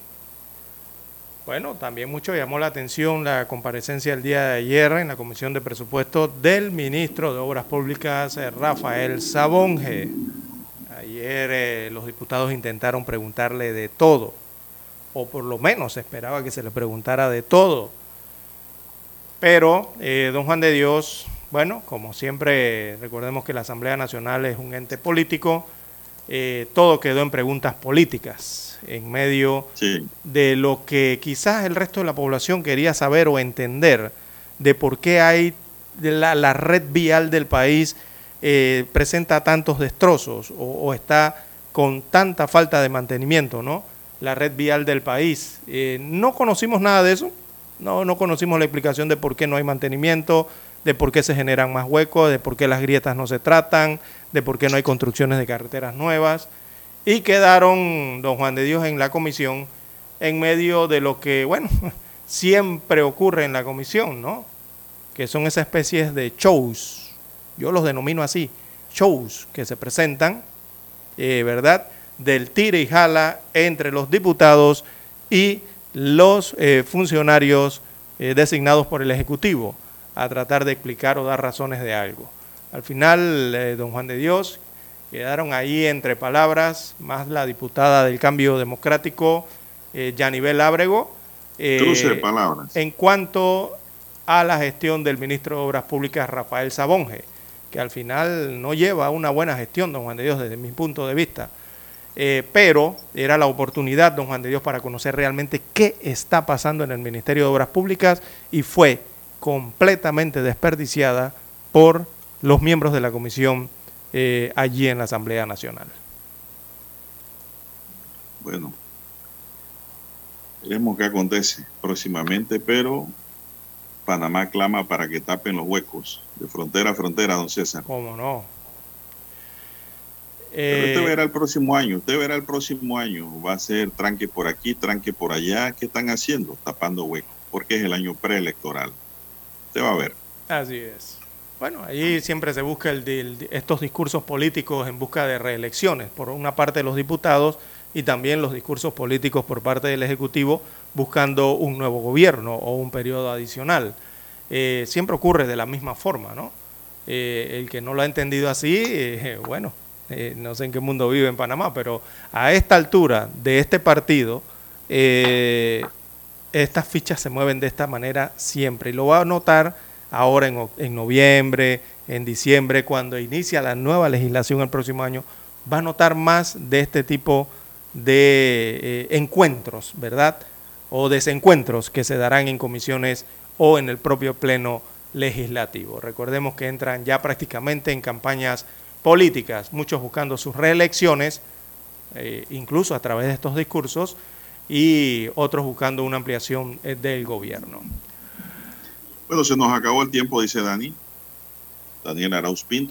Bueno, también mucho llamó la atención la comparecencia el día de ayer en la Comisión de Presupuestos del ministro de Obras Públicas, eh, Rafael Sabonge. Ayer eh, los diputados intentaron preguntarle de todo, o por lo menos esperaba que se le preguntara de todo. Pero don Juan de Dios, bueno, como siempre, recordemos que la Asamblea Nacional es un ente político, eh, todo quedó en preguntas políticas, en medio Sí. de lo que quizás el resto de la población quería saber o entender de por qué hay la, la red vial del país eh, presenta tantos destrozos o, o está con tanta falta de mantenimiento, ¿no? La red vial del país. Eh, no conocimos nada de eso, no, no conocimos la explicación de por qué no hay mantenimiento, de por qué se generan más huecos, de por qué las grietas no se tratan, de por qué no hay construcciones de carreteras nuevas. Y quedaron, don Juan de Dios, en la comisión en medio de lo que, bueno, siempre ocurre en la comisión, ¿no? Que son esas especies de shows, yo los denomino así, shows que se presentan, eh, ¿verdad? Del tira y jala entre los diputados y los eh, funcionarios eh, designados por el Ejecutivo a tratar de explicar o dar razones de algo. Al final, eh, don Juan de Dios, quedaron ahí entre palabras, más la diputada del Cambio Democrático, eh, Yanibel Ábrego, Eh, Cruce de palabras. En cuanto a la gestión del ministro de Obras Públicas, Rafael Sabonge, que al final no lleva una buena gestión, don Juan de Dios, desde mi punto de vista. Eh, pero era la oportunidad, don Juan de Dios, para conocer realmente qué está pasando en el Ministerio de Obras Públicas y fue completamente desperdiciada por los miembros de la comisión eh, allí en la Asamblea Nacional. Bueno, veremos qué acontece próximamente, pero Panamá clama para que tapen los huecos de frontera a frontera, don César. ¿Cómo no? Pero usted Eh, verá el próximo año, usted verá el próximo año, va a ser tranque por aquí, tranque por allá, ¿qué están haciendo? Tapando huecos, porque es el año preelectoral. Usted va a ver. Así es. Bueno, ahí siempre se busca estos discursos políticos en busca de reelecciones, por una parte de los diputados y también los discursos políticos por parte del Ejecutivo buscando un nuevo gobierno o un periodo adicional. Eh, siempre ocurre de la misma forma, ¿no? Eh, el que no lo ha entendido así, eh, bueno, no sé en qué mundo vive en Panamá, pero a esta altura de este partido, estas fichas se mueven de esta manera siempre. Y lo va a notar ahora en, en noviembre, en diciembre, cuando inicia la nueva legislación el próximo año, va a notar más de este tipo de eh, encuentros, ¿verdad? O desencuentros que se darán en comisiones o en el propio pleno legislativo. Recordemos que entran ya prácticamente en campañas políticas, muchos buscando sus reelecciones, eh, incluso a través de estos discursos, y otros buscando una ampliación eh, del gobierno. Bueno, se nos acabó el tiempo, dice Dani. Daniel Arauz Pinto.